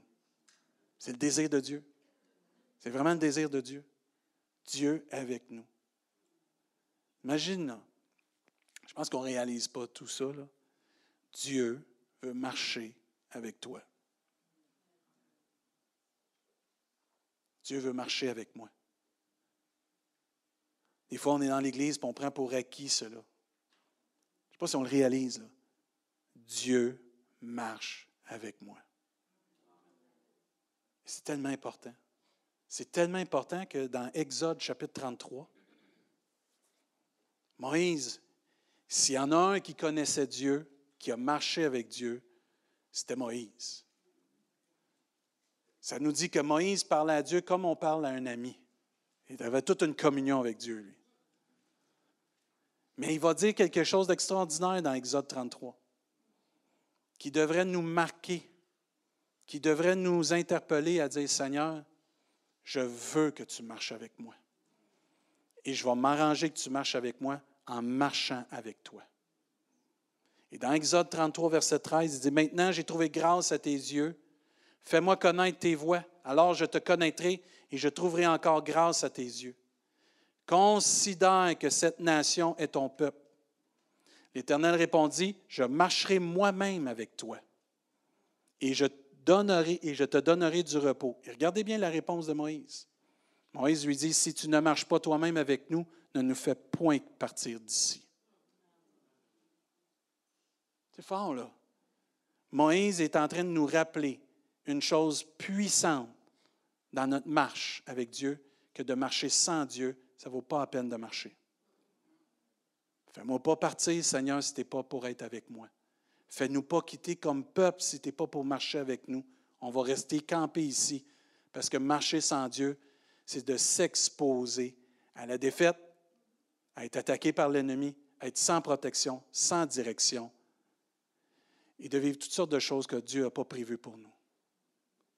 Speaker 1: C'est le désir de Dieu. C'est vraiment le désir de Dieu. Dieu avec nous. Imagine, je pense qu'on ne réalise pas tout ça. Dieu veut marcher avec toi. Dieu veut marcher avec moi. Des fois, on est dans l'Église et on prend pour acquis cela. Je ne sais pas si on le réalise. Dieu marche avec moi. C'est tellement important. C'est tellement important que dans Exode chapitre 33, Moïse, s'il y en a un qui connaissait Dieu, qui a marché avec Dieu, c'était Moïse. Ça nous dit que Moïse parlait à Dieu comme on parle à un ami. Il avait toute une communion avec Dieu, lui. Mais il va dire quelque chose d'extraordinaire dans Exode 33, qui devrait nous marquer, qui devrait nous interpeller à dire, Seigneur, je veux que tu marches avec moi. Et je vais m'arranger que tu marches avec moi en marchant avec toi. Et dans Exode 33, verset 13, il dit, Maintenant j'ai trouvé grâce à tes yeux, fais-moi connaître tes voies, alors je te connaîtrai et je trouverai encore grâce à tes yeux. Considère que cette nation est ton peuple. L'Éternel répondit, Je marcherai moi-même avec toi et je, et je te donnerai du repos. Et regardez bien la réponse de Moïse. Moïse lui dit, Si tu ne marches pas toi-même avec nous, ne nous fais point partir d'ici. C'est fort, là. Moïse est en train de nous rappeler une chose puissante dans notre marche avec Dieu, que de marcher sans Dieu, ça ne vaut pas la peine de marcher. Fais-moi pas partir, Seigneur, si tu n'es pas pour être avec moi. Fais-nous pas quitter comme peuple si tu n'es pas pour marcher avec nous. On va rester campé ici. Parce que marcher sans Dieu, c'est de s'exposer à la défaite, à être attaqué par l'ennemi, à être sans protection, sans direction, et de vivre toutes sortes de choses que Dieu n'a pas prévues pour nous.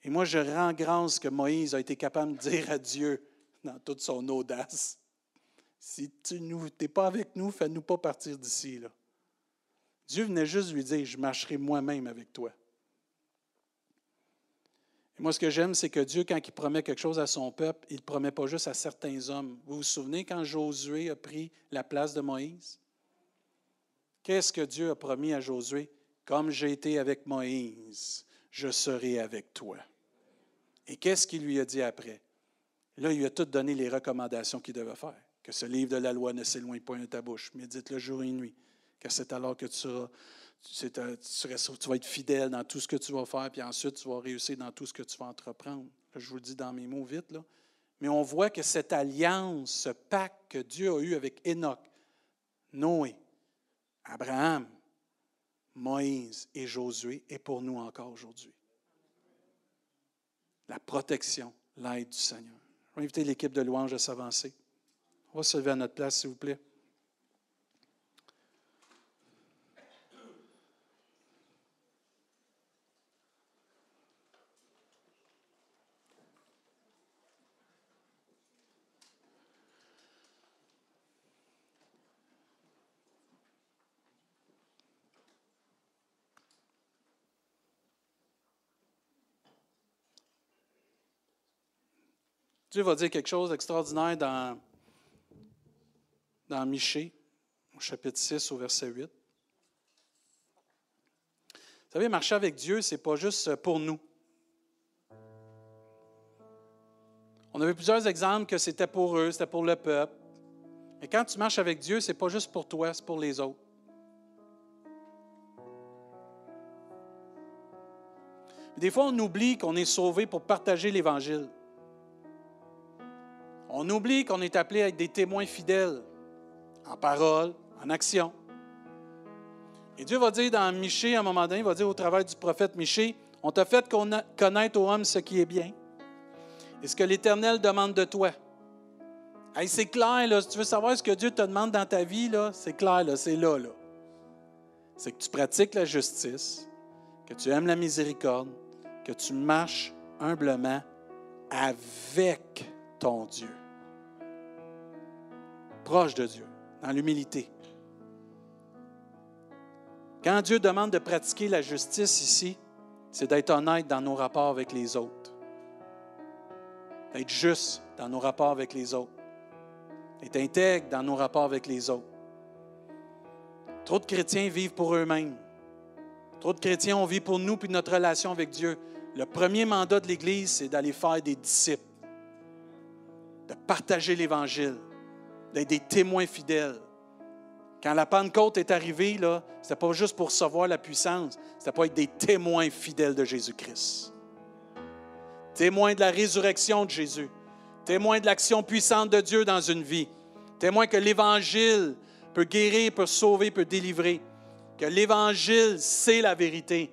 Speaker 1: Et moi, je rends grâce que Moïse a été capable de dire à Dieu, dans toute son audace, si tu n'es pas avec nous, fais-nous pas partir d'ici. Dieu venait juste lui dire, je marcherai moi-même avec toi. Moi, ce que j'aime, c'est que Dieu, quand il promet quelque chose à son peuple, il ne le promet pas juste à certains hommes. Vous vous souvenez quand Josué a pris la place de Moïse? Qu'est-ce que Dieu a promis à Josué? Comme j'ai été avec Moïse, je serai avec toi. Et qu'est-ce qu'il lui a dit après? Là, il lui a tout donné les recommandations qu'il devait faire. Que ce livre de la loi ne s'éloigne pas de ta bouche. Médite-le jour et nuit. Que c'est alors que tu seras, tu, vas être fidèle dans tout ce que tu vas faire, puis ensuite tu vas réussir dans tout ce que tu vas entreprendre. je vous le dis dans mes mots vite. Mais on voit que cette alliance, ce pacte que Dieu a eu avec Enoch, Noé, Abraham, Moïse et Josué est pour nous encore aujourd'hui. La protection, l'aide du Seigneur. Je vais inviter l'équipe de louange à s'avancer. On va se lever à notre place, s'il vous plaît. Va dire quelque chose d'extraordinaire dans, dans Michée, au chapitre 6, au verset 8. Vous savez, marcher avec Dieu, ce n'est pas juste pour nous. On avait plusieurs exemples que c'était pour eux, c'était pour le peuple. Mais quand tu marches avec Dieu, ce n'est pas juste pour toi, c'est pour les autres. Des fois, on oublie qu'on est sauvé pour partager l'Évangile. On oublie qu'on est appelé à être des témoins fidèles, en parole, en action. Et Dieu va dire dans Michée, à un moment donné, il va dire au travers du prophète Michée, on t'a fait connaître aux hommes ce qui est bien et ce que l'Éternel demande de toi. c'est clair, là, si tu veux savoir ce que Dieu te demande dans ta vie, c'est clair, c'est là. là. C'est que tu pratiques la justice, que tu aimes la miséricorde, que tu marches humblement avec ton Dieu proche de Dieu, dans l'humilité. Quand Dieu demande de pratiquer la justice ici, c'est d'être honnête dans nos rapports avec les autres, d'être juste dans nos rapports avec les autres, d'être intègre dans nos rapports avec les autres. Trop de chrétiens vivent pour eux-mêmes. Trop de chrétiens, on vit pour nous puis notre relation avec Dieu. Le premier mandat de l'Église, c'est d'aller faire des disciples, de partager l'Évangile, d'être des témoins fidèles. Quand la Pentecôte est arrivée, ce n'était pas juste pour recevoir la puissance, c'était pour être des témoins fidèles de Jésus-Christ. Témoins de la résurrection de Jésus. Témoins de l'action puissante de Dieu dans une vie. Témoins que l'Évangile peut guérir, peut sauver, peut délivrer. Que l'Évangile, c'est la vérité.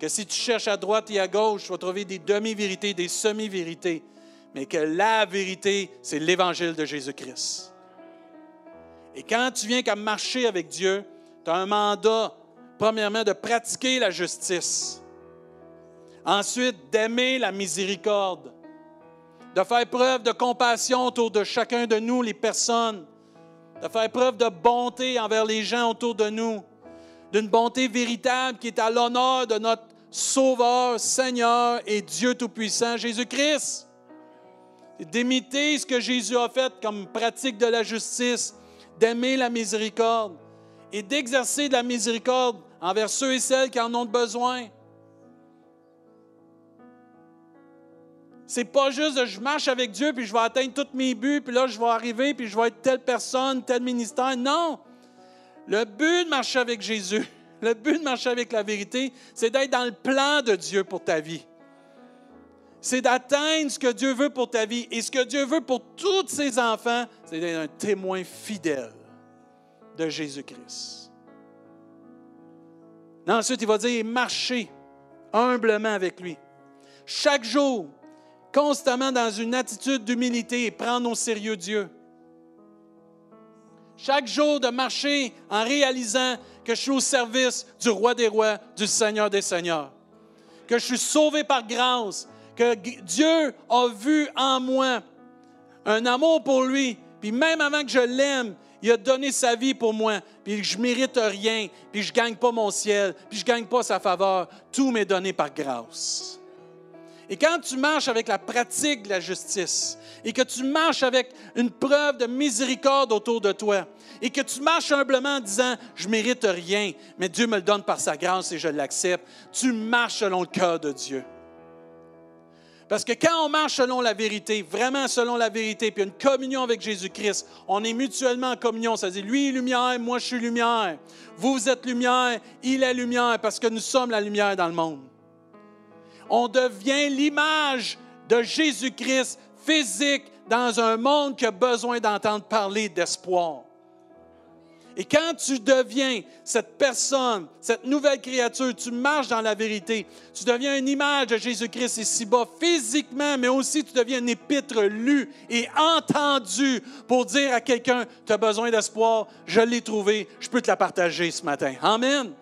Speaker 1: Que si tu cherches à droite et à gauche, tu vas trouver des demi-vérités, des semi-vérités. Mais que la vérité, c'est l'Évangile de Jésus-Christ. Et quand tu viens qu'à marcher avec Dieu, tu as un mandat, premièrement, de pratiquer la justice. Ensuite, d'aimer la miséricorde. De faire preuve de compassion autour de chacun de nous, les personnes. De faire preuve de bonté envers les gens autour de nous. D'une bonté véritable qui est à l'honneur de notre Sauveur, Seigneur et Dieu Tout-Puissant, Jésus-Christ. D'imiter ce que Jésus a fait comme pratique de la justice, d'aimer la miséricorde et d'exercer de la miséricorde envers ceux et celles qui en ont besoin. C'est pas juste de je marche avec Dieu puis je vais atteindre tous mes buts puis là je vais arriver puis je vais être telle personne, tel ministère. Non. Le but de marcher avec Jésus, le but de marcher avec la vérité, c'est d'être dans le plan de Dieu pour ta vie. C'est d'atteindre ce que Dieu veut pour ta vie. Et ce que Dieu veut pour tous ses enfants, c'est d'être un témoin fidèle de Jésus-Christ. Ensuite, il va dire marcher humblement avec lui. Chaque jour, constamment dans une attitude d'humilité et prendre au sérieux Dieu. Chaque jour de marcher en réalisant que je suis au service du roi des rois, du Seigneur des seigneurs. Que je suis sauvé par grâce, que Dieu a vu en moi un amour pour lui, puis même avant que je l'aime, il a donné sa vie pour moi, puis je mérite rien, puis je gagne pas mon ciel, puis je gagne pas sa faveur. Tout m'est donné par grâce. Et quand tu marches avec la pratique de la justice, et que tu marches avec une preuve de miséricorde autour de toi, et que tu marches humblement en disant, je mérite rien, mais Dieu me le donne par sa grâce et je l'accepte, tu marches selon le cœur de Dieu. Parce que quand on marche selon la vérité, vraiment selon la vérité, puis une communion avec Jésus-Christ, on est mutuellement en communion. Ça dit, lui est lumière, moi je suis lumière. Vous, vous êtes lumière, il est lumière, parce que nous sommes la lumière dans le monde. On devient l'image de Jésus-Christ physique dans un monde qui a besoin d'entendre parler d'espoir. Et quand tu deviens cette personne, cette nouvelle créature, tu marches dans la vérité, tu deviens une image de Jésus-Christ ici-bas physiquement, mais aussi tu deviens une épître lue et entendue pour dire à quelqu'un, tu as besoin d'espoir, je l'ai trouvé, je peux te la partager ce matin. Amen.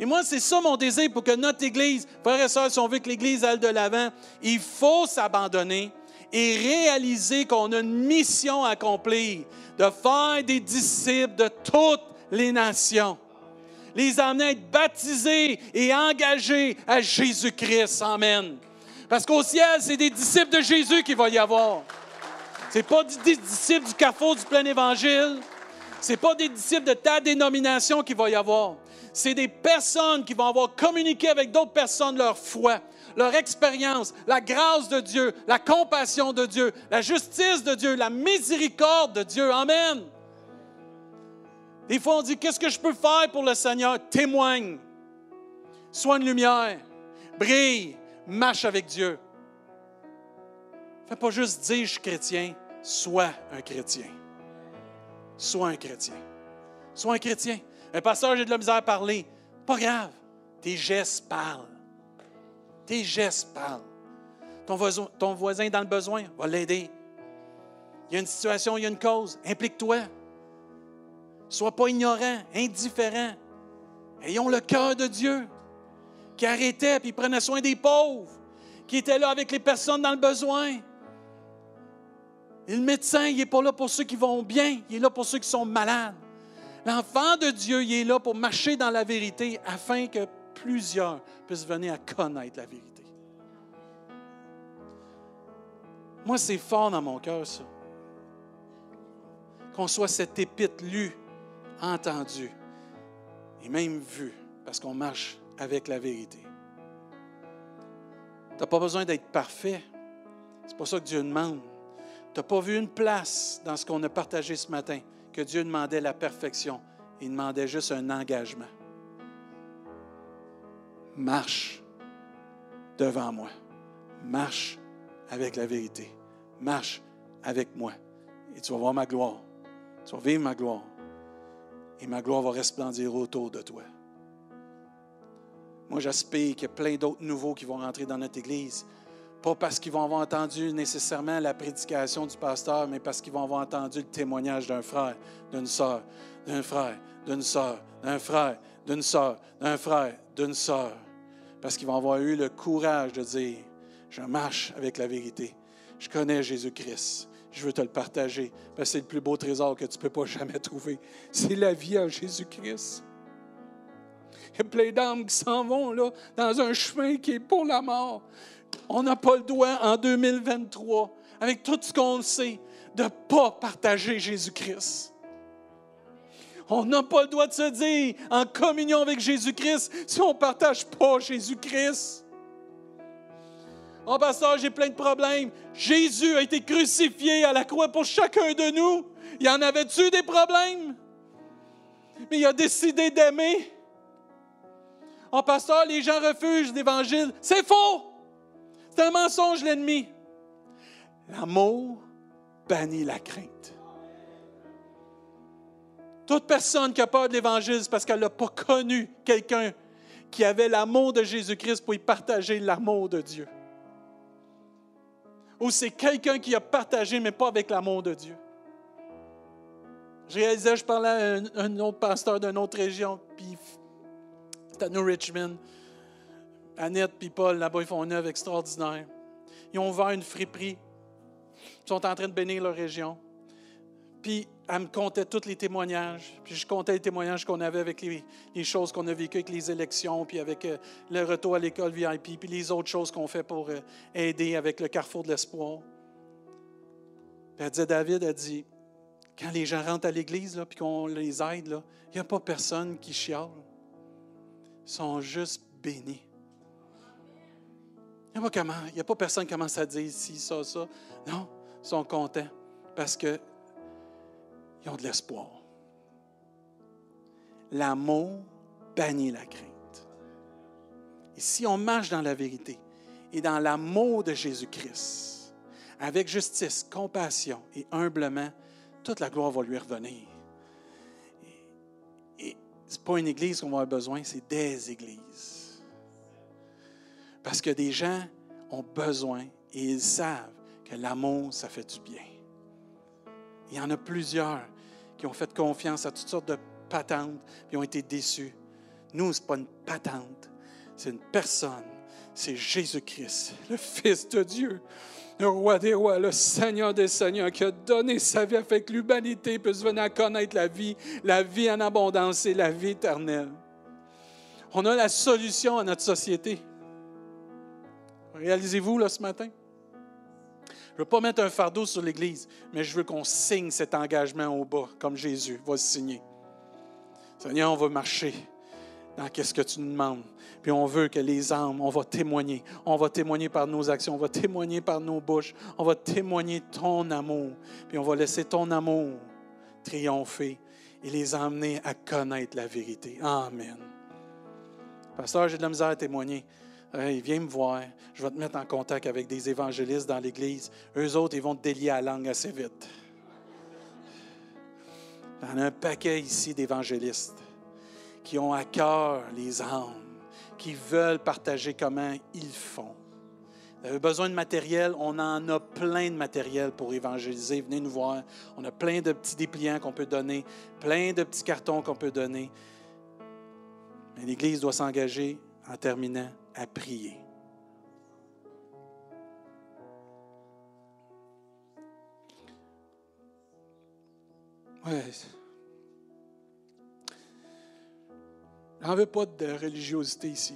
Speaker 1: Et moi, c'est ça mon désir pour que notre Église, frères et sœurs, si on veut que l'Église aille de l'avant, il faut s'abandonner et réaliser qu'on a une mission à accomplir de faire des disciples de toutes les nations. Les amener à être baptisés et engagés à Jésus-Christ. Amen. Parce qu'au ciel, c'est des disciples de Jésus qu'il va y avoir. Ce n'est pas des disciples du carrefour du plein évangile. Ce n'est pas des disciples de ta dénomination qu'il va y avoir. C'est des personnes qui vont avoir communiqué avec d'autres personnes leur foi, leur expérience, la grâce de Dieu, la compassion de Dieu, la justice de Dieu, la miséricorde de Dieu. Amen. Des fois, on dit, qu'est-ce que je peux faire pour le Seigneur? Témoigne. Sois une lumière. Brille. Marche avec Dieu. Fais pas juste dire je suis chrétien. Sois un chrétien. Sois un chrétien. Sois un chrétien. Un pasteur, j'ai de la misère à parler. Pas grave. Tes gestes parlent. Tes gestes parlent. Ton voisin, dans le besoin va l'aider. Il y a une situation, il y a une cause. Implique-toi. Sois pas ignorant, indifférent. Ayons le cœur de Dieu qui arrêtait et prenait soin des pauvres, qui était là avec les personnes dans le besoin. Le médecin, il n'est pas là pour ceux qui vont bien, il est là pour ceux qui sont malades. L'enfant de Dieu, il est là pour marcher dans la vérité afin que plusieurs puissent venir à connaître la vérité. Moi, c'est fort dans mon cœur, ça. Qu'on soit cette épître lue, entendue et même vue, parce qu'on marche avec la vérité. Tu n'as pas besoin d'être parfait. C'est pas ça que Dieu demande. Tu n'as pas vu une place dans ce qu'on a partagé ce matin que Dieu demandait la perfection. Il demandait juste un engagement marche devant moi. Marche avec la vérité. Marche avec moi. Et tu vas voir ma gloire. Tu vas vivre ma gloire. Et ma gloire va resplendir autour de toi. Moi, j'aspire qu'il y ait plein d'autres nouveaux qui vont rentrer dans notre Église. Pas parce qu'ils vont avoir entendu nécessairement la prédication du pasteur, mais parce qu'ils vont avoir entendu le témoignage d'un frère, d'une sœur, d'un frère, d'une sœur, d'un frère, d'une sœur, d'un frère, d'une sœur. Parce qu'ils vont avoir eu le courage de dire, je marche avec la vérité. Je connais Jésus-Christ. Je veux te le partager. Parce que c'est le plus beau trésor que tu ne peux pas jamais trouver. C'est la vie en Jésus-Christ. Il y a plein d'âmes qui s'en vont dans un chemin qui est pour la mort. On n'a pas le droit en 2023, avec tout ce qu'on sait, de ne pas partager Jésus-Christ. On n'a pas le droit de se dire en communion avec Jésus-Christ si on ne partage pas Jésus-Christ. Oh, pasteur, j'ai plein de problèmes. Jésus a été crucifié à la croix pour chacun de nous. Il y en avait-tu des problèmes? Mais il a décidé d'aimer. Oh, pasteur, les gens refusent l'Évangile. C'est faux! C'est un mensonge, l'ennemi. L'amour bannit la crainte. Toute personne qui a peur de l'Évangile, c'est parce qu'elle n'a pas connu quelqu'un qui avait l'amour de Jésus-Christ pour y partager l'amour de Dieu. Ou c'est quelqu'un qui a partagé, mais pas avec l'amour de Dieu. Je réalisais, je parlais à un, autre pasteur d'une autre région, puis c'était à New Richmond. Annette et Paul, là-bas, ils font une œuvre extraordinaire. Ils ont ouvert une friperie. Ils sont en train de bénir leur région. Puis elle me comptait tous les témoignages. Puis je comptais les témoignages qu'on avait avec les, choses qu'on a vécues avec les élections, puis avec euh, le retour à l'école VIP, puis les autres choses qu'on fait pour euh, aider avec le carrefour de l'espoir. Puis elle disait, David a dit, quand les gens rentrent à l'église, puis qu'on les aide, il n'y a pas personne qui chiale. Ils sont juste bénis. Il n'y a, a, pas personne qui commence à dire si, ça, ça. Non, ils sont contents parce que ont de l'espoir. L'amour bannit la crainte. Et si on marche dans la vérité et dans l'amour de Jésus-Christ, avec justice, compassion et humblement, toute la gloire va lui revenir. Et, ce n'est pas une église qu'on va avoir besoin, c'est des églises. Parce que des gens ont besoin et ils savent que l'amour, ça fait du bien. Il y en a plusieurs qui ont fait confiance à toutes sortes de patentes, puis ont été déçus. Nous, ce n'est pas une patente, c'est une personne. C'est Jésus-Christ, le Fils de Dieu, le Roi des rois, le Seigneur des seigneurs, qui a donné sa vie afin que l'humanité puisse venir à connaître la vie, la vie en abondance et la vie éternelle. On a la solution à notre société. Réalisez-vous là ce matin? Je ne veux pas mettre un fardeau sur l'Église, mais je veux qu'on signe cet engagement au bas, comme Jésus va signer. Seigneur, on va marcher dans qu'est-ce que tu nous demandes. Puis on veut que les âmes, on va témoigner. On va témoigner par nos actions, on va témoigner par nos bouches, on va témoigner ton amour. Puis on va laisser ton amour triompher et les emmener à connaître la vérité. Amen. Pasteur, j'ai de la misère à témoigner. Hey, viens me voir, je vais te mettre en contact avec des évangélistes dans l'Église. Eux autres, ils vont te délier la langue assez vite. En a un paquet ici d'évangélistes qui ont à cœur les âmes, qui veulent partager comment ils font. Vous avez besoin de matériel, on en a plein de matériel pour évangéliser. Venez nous voir. On a plein de petits dépliants qu'on peut donner, plein de petits cartons qu'on peut donner. Mais l'Église doit s'engager en terminant à prier. Ouais. J'en veux pas de religiosité ici.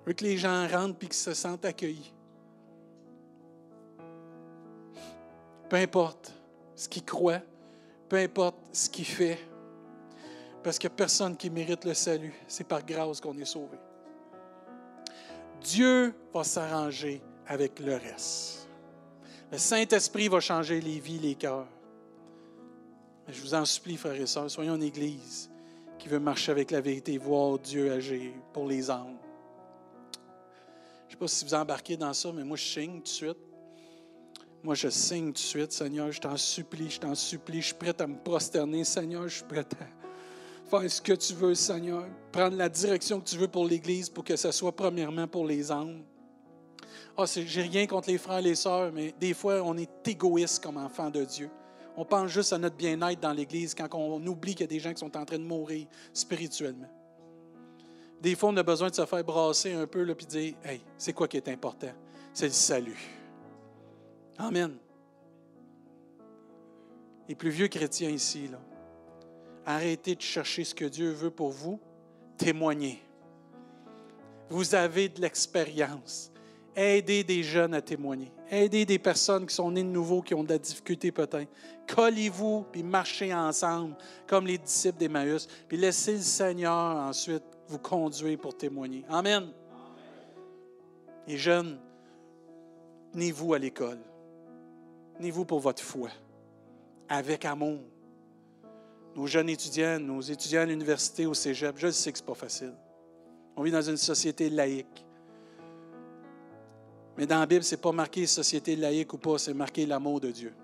Speaker 1: Je veux que les gens rentrent et qu'ils se sentent accueillis. Peu importe ce qu'ils croient, peu importe ce qu'ils font, parce qu'il n'y a personne qui mérite le salut. C'est par grâce qu'on est sauvé. Dieu va s'arranger avec le reste. Le Saint-Esprit va changer les vies, les cœurs. Je vous en supplie, frères et sœurs, soyons une Église qui veut marcher avec la vérité et voir Dieu agir pour les âmes. Je ne sais pas si vous embarquez dans ça, mais moi, je signe tout de suite. Moi, je signe tout de suite, Seigneur, je t'en supplie, je t'en supplie, je suis prêt à me prosterner, Seigneur, je suis prêt à faire ce que tu veux, Seigneur. Prendre la direction que tu veux pour l'Église pour que ce soit premièrement pour les âmes. Ah, j'ai rien contre les frères et les sœurs, mais des fois, on est égoïste comme enfant de Dieu. On pense juste à notre bien-être dans l'Église quand on oublie qu'il y a des gens qui sont en train de mourir spirituellement. Des fois, on a besoin de se faire brasser un peu et de dire Hey, c'est quoi qui est important? C'est le salut. Amen. Les plus vieux chrétiens ici, là, arrêtez de chercher ce que Dieu veut pour vous, témoignez. Vous avez de l'expérience. Aidez des jeunes à témoigner. Aidez des personnes qui sont nées de nouveau, qui ont de la difficulté peut-être. Collez-vous, puis marchez ensemble, comme les disciples d'Emmaüs, puis laissez le Seigneur ensuite vous conduire pour témoigner. Amen. Les jeunes, tenez-vous à l'école. Tenez-vous pour votre foi, avec amour. Nos jeunes étudiants, nos étudiants à l'université, au cégep, je sais que ce n'est pas facile. On vit dans une société laïque. Mais dans la Bible, ce n'est pas marqué société laïque ou pas, c'est marqué l'amour de Dieu.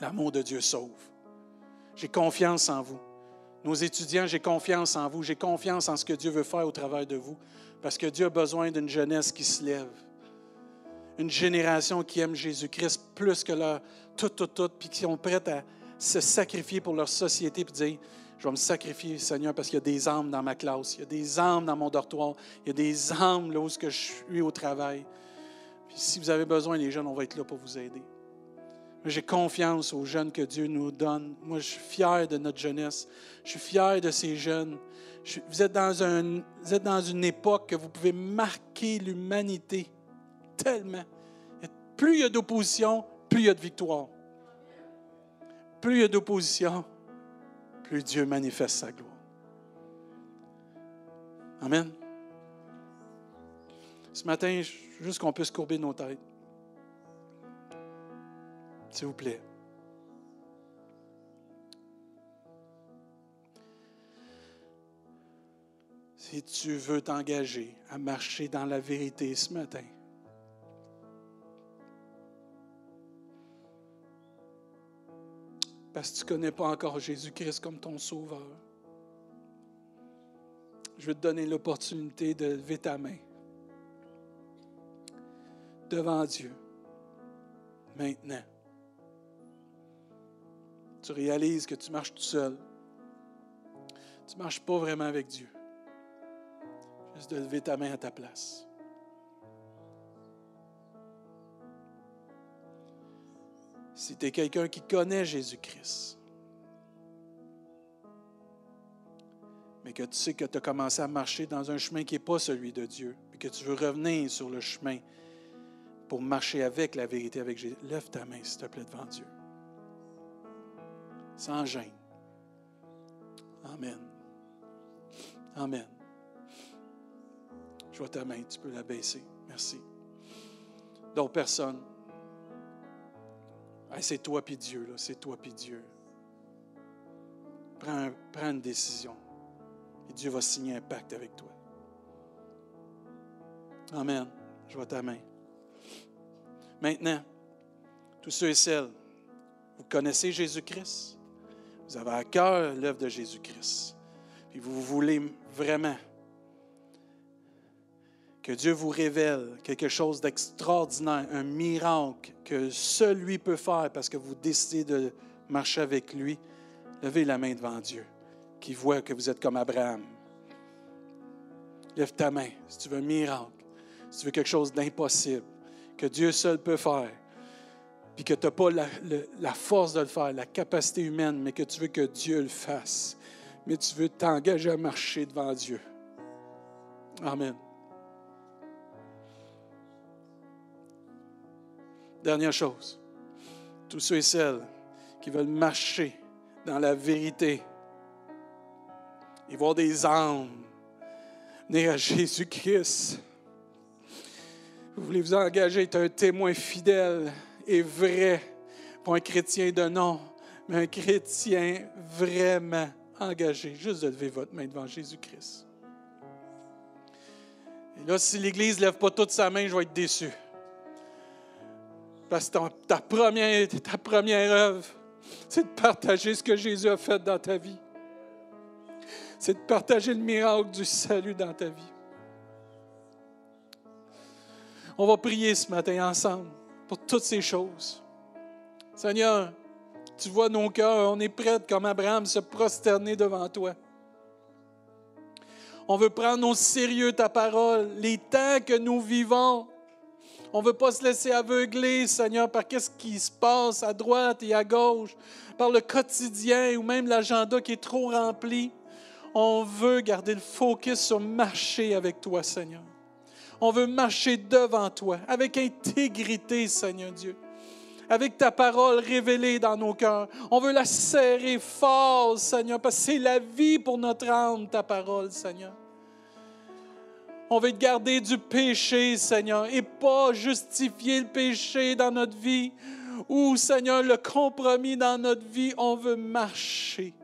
Speaker 1: L'amour de Dieu sauve. J'ai confiance en vous. Nos étudiants, j'ai confiance en vous. J'ai confiance en ce que Dieu veut faire au travers de vous. Parce que Dieu a besoin d'une jeunesse qui se lève. Une génération qui aime Jésus-Christ plus que leur tout, tout, tout, puis qui sont prêtes à se sacrifier pour leur société, puis dire Je vais me sacrifier, Seigneur, parce qu'il y a des âmes dans ma classe, il y a des âmes dans mon dortoir, il y a des âmes là où je suis au travail si vous avez besoin, les jeunes, on va être là pour vous aider. J'ai confiance aux jeunes que Dieu nous donne. Moi, je suis fier de notre jeunesse. Je suis fier de ces jeunes. vous, êtes dans vous êtes dans une époque que vous pouvez marquer l'humanité tellement. Plus il y a d'opposition, plus il y a de victoire. Plus il y a d'opposition, plus Dieu manifeste sa gloire. Amen. Ce matin, juste qu'on puisse courber nos têtes. S'il vous plaît. Si tu veux t'engager à marcher dans la vérité ce matin, parce que tu ne connais pas encore Jésus-Christ comme ton sauveur, je vais te donner l'opportunité de lever ta main devant Dieu. Maintenant. Tu réalises que tu marches tout seul. Tu ne marches pas vraiment avec Dieu. Juste de lever ta main à ta place. Si tu es quelqu'un qui connaît Jésus-Christ, mais que tu sais que tu as commencé à marcher dans un chemin qui n'est pas celui de Dieu, et que tu veux revenir sur le chemin pour marcher avec la vérité, avec Jésus. Lève ta main, s'il te plaît, devant Dieu. Sans gêne. Amen. Amen. Je vois ta main, tu peux la baisser. Merci. D'autres personnes? C'est toi puis Dieu. C'est toi puis Dieu. Prends, prends une décision. Et Dieu va signer un pacte avec toi. Amen. Je vois ta main. Maintenant, tous ceux et celles, vous connaissez Jésus-Christ, vous avez à cœur l'œuvre de Jésus-Christ, puis vous voulez vraiment que Dieu vous révèle quelque chose d'extraordinaire, un miracle que seul lui peut faire parce que vous décidez de marcher avec lui, levez la main devant Dieu, qui voit que vous êtes comme Abraham. Lève ta main si tu veux un miracle, si tu veux quelque chose d'impossible que Dieu seul peut faire, puis que tu n'as pas la, force de le faire, la capacité humaine, mais que tu veux que Dieu le fasse, mais tu veux t'engager à marcher devant Dieu. Amen. Dernière chose, tous ceux et celles qui veulent marcher dans la vérité et voir des âmes venir à Jésus-Christ vous voulez vous engager, être un témoin fidèle et vrai, pas un chrétien de nom, mais un chrétien vraiment engagé. Juste de lever votre main devant Jésus-Christ. Et là, si l'Église ne lève pas toute sa main, je vais être déçu. Parce que ta première, ta première œuvre, c'est de partager ce que Jésus a fait dans ta vie. c'est de partager le miracle du salut dans ta vie. On va prier ce matin ensemble pour toutes ces choses. Seigneur, tu vois nos cœurs, on est prêts comme Abraham se prosterner devant toi. On veut prendre au sérieux ta parole, les temps que nous vivons. On ne veut pas se laisser aveugler, Seigneur, par ce qui se passe à droite et à gauche, par le quotidien ou même l'agenda qui est trop rempli. On veut garder le focus sur marcher avec toi, Seigneur. On veut marcher devant toi avec intégrité, Seigneur Dieu. Avec ta parole révélée dans nos cœurs. On veut la serrer fort, Seigneur, parce que c'est la vie pour notre âme, ta parole, Seigneur. On veut garder du péché, Seigneur, et pas justifier le péché dans notre vie ou, Seigneur, le compromis dans notre vie. On veut marcher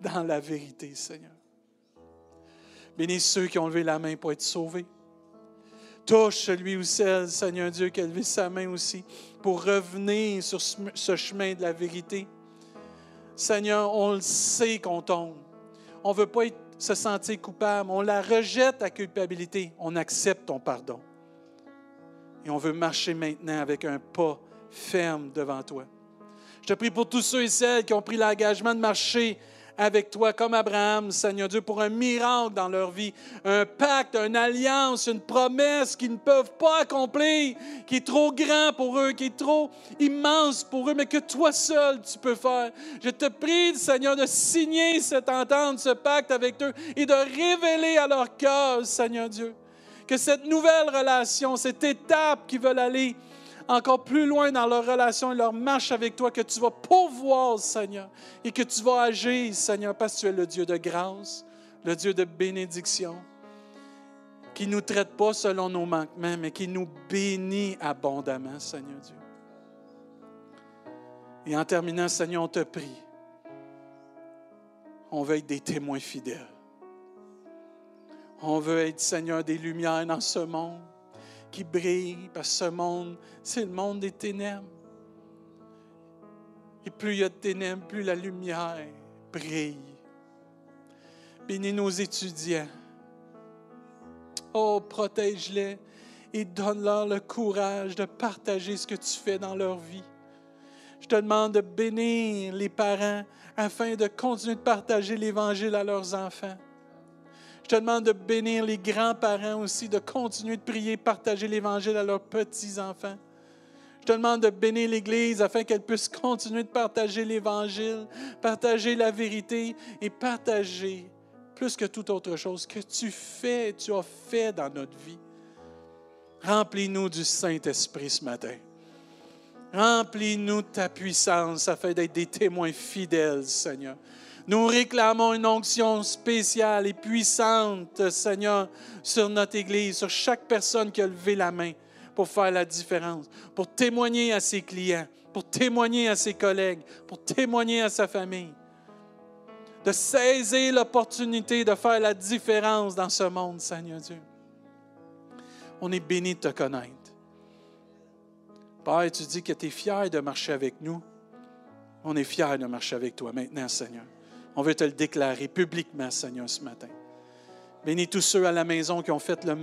Speaker 1: dans la vérité, Seigneur. Bénis ceux qui ont levé la main pour être sauvés. Touche celui ou celle, Seigneur Dieu, qui a levé sa main aussi pour revenir sur ce chemin de la vérité. Seigneur, on le sait qu'on tombe. On ne veut pas se sentir coupable. On la rejette, ta culpabilité. On accepte ton pardon. Et on veut marcher maintenant avec un pas ferme devant toi. Je te prie pour tous ceux et celles qui ont pris l'engagement de marcher avec toi, comme Abraham, Seigneur Dieu, pour un miracle dans leur vie, un pacte, une alliance, une promesse qu'ils ne peuvent pas accomplir, qui est trop grand pour eux, qui est trop immense pour eux, mais que toi seul tu peux faire. Je te prie, Seigneur, de signer cette entente, ce pacte avec eux et de révéler à leur cœur, Seigneur Dieu, que cette nouvelle relation, cette étape qu'ils veulent aller, encore plus loin dans leur relation et leur marche avec toi, que tu vas pourvoir, Seigneur, et que tu vas agir, Seigneur, parce que tu es le Dieu de grâce, le Dieu de bénédiction, qui ne nous traite pas selon nos manquements, mais qui nous bénit abondamment, Seigneur Dieu. Et en terminant, Seigneur, on te prie. On veut être des témoins fidèles. On veut être, Seigneur, des lumières dans ce monde qui brille, parce ce monde, c'est le monde des ténèbres. Et plus il y a de ténèbres, plus la lumière brille. Bénis nos étudiants. Oh, protège-les et donne-leur le courage de partager ce que tu fais dans leur vie. Je te demande de bénir les parents afin de continuer de partager l'Évangile à leurs enfants. Je te demande de bénir les grands-parents aussi, de continuer de prier, partager l'Évangile à leurs petits-enfants. Je te demande de bénir l'Église afin qu'elle puisse continuer de partager l'Évangile, partager la vérité et partager plus que toute autre chose que tu fais, tu as fait dans notre vie. Remplis-nous du Saint-Esprit ce matin. Remplis-nous de ta puissance afin d'être des témoins fidèles, Seigneur. Nous réclamons une onction spéciale et puissante, Seigneur, sur notre Église, sur chaque personne qui a levé la main pour faire la différence, pour témoigner à ses clients, pour témoigner à ses collègues, pour témoigner à sa famille. De saisir l'opportunité de faire la différence dans ce monde, Seigneur Dieu. On est béni de te connaître. Père, tu dis que tu es fier de marcher avec nous. On est fier de marcher avec toi maintenant, Seigneur. On veut te le déclarer publiquement, Seigneur, ce matin. Bénis tous ceux à la maison qui ont fait la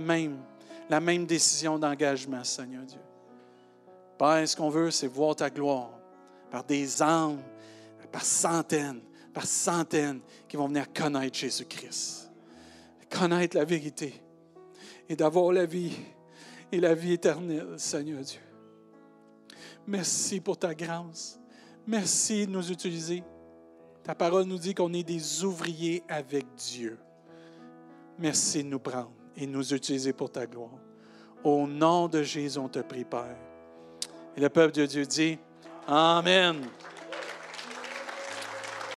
Speaker 1: même décision d'engagement, Seigneur Dieu. Père, ce qu'on veut, c'est voir ta gloire par des âmes, par centaines, par centaines qui vont venir connaître Jésus-Christ, connaître la vérité et d'avoir la vie et la vie éternelle, Seigneur Dieu. Merci pour ta grâce. Merci de nous utiliser. Ta parole nous dit qu'on est des ouvriers avec Dieu. Merci de nous prendre et de nous utiliser pour ta gloire. Au nom de Jésus, on te prie, Père. Et le peuple de Dieu dit Amen.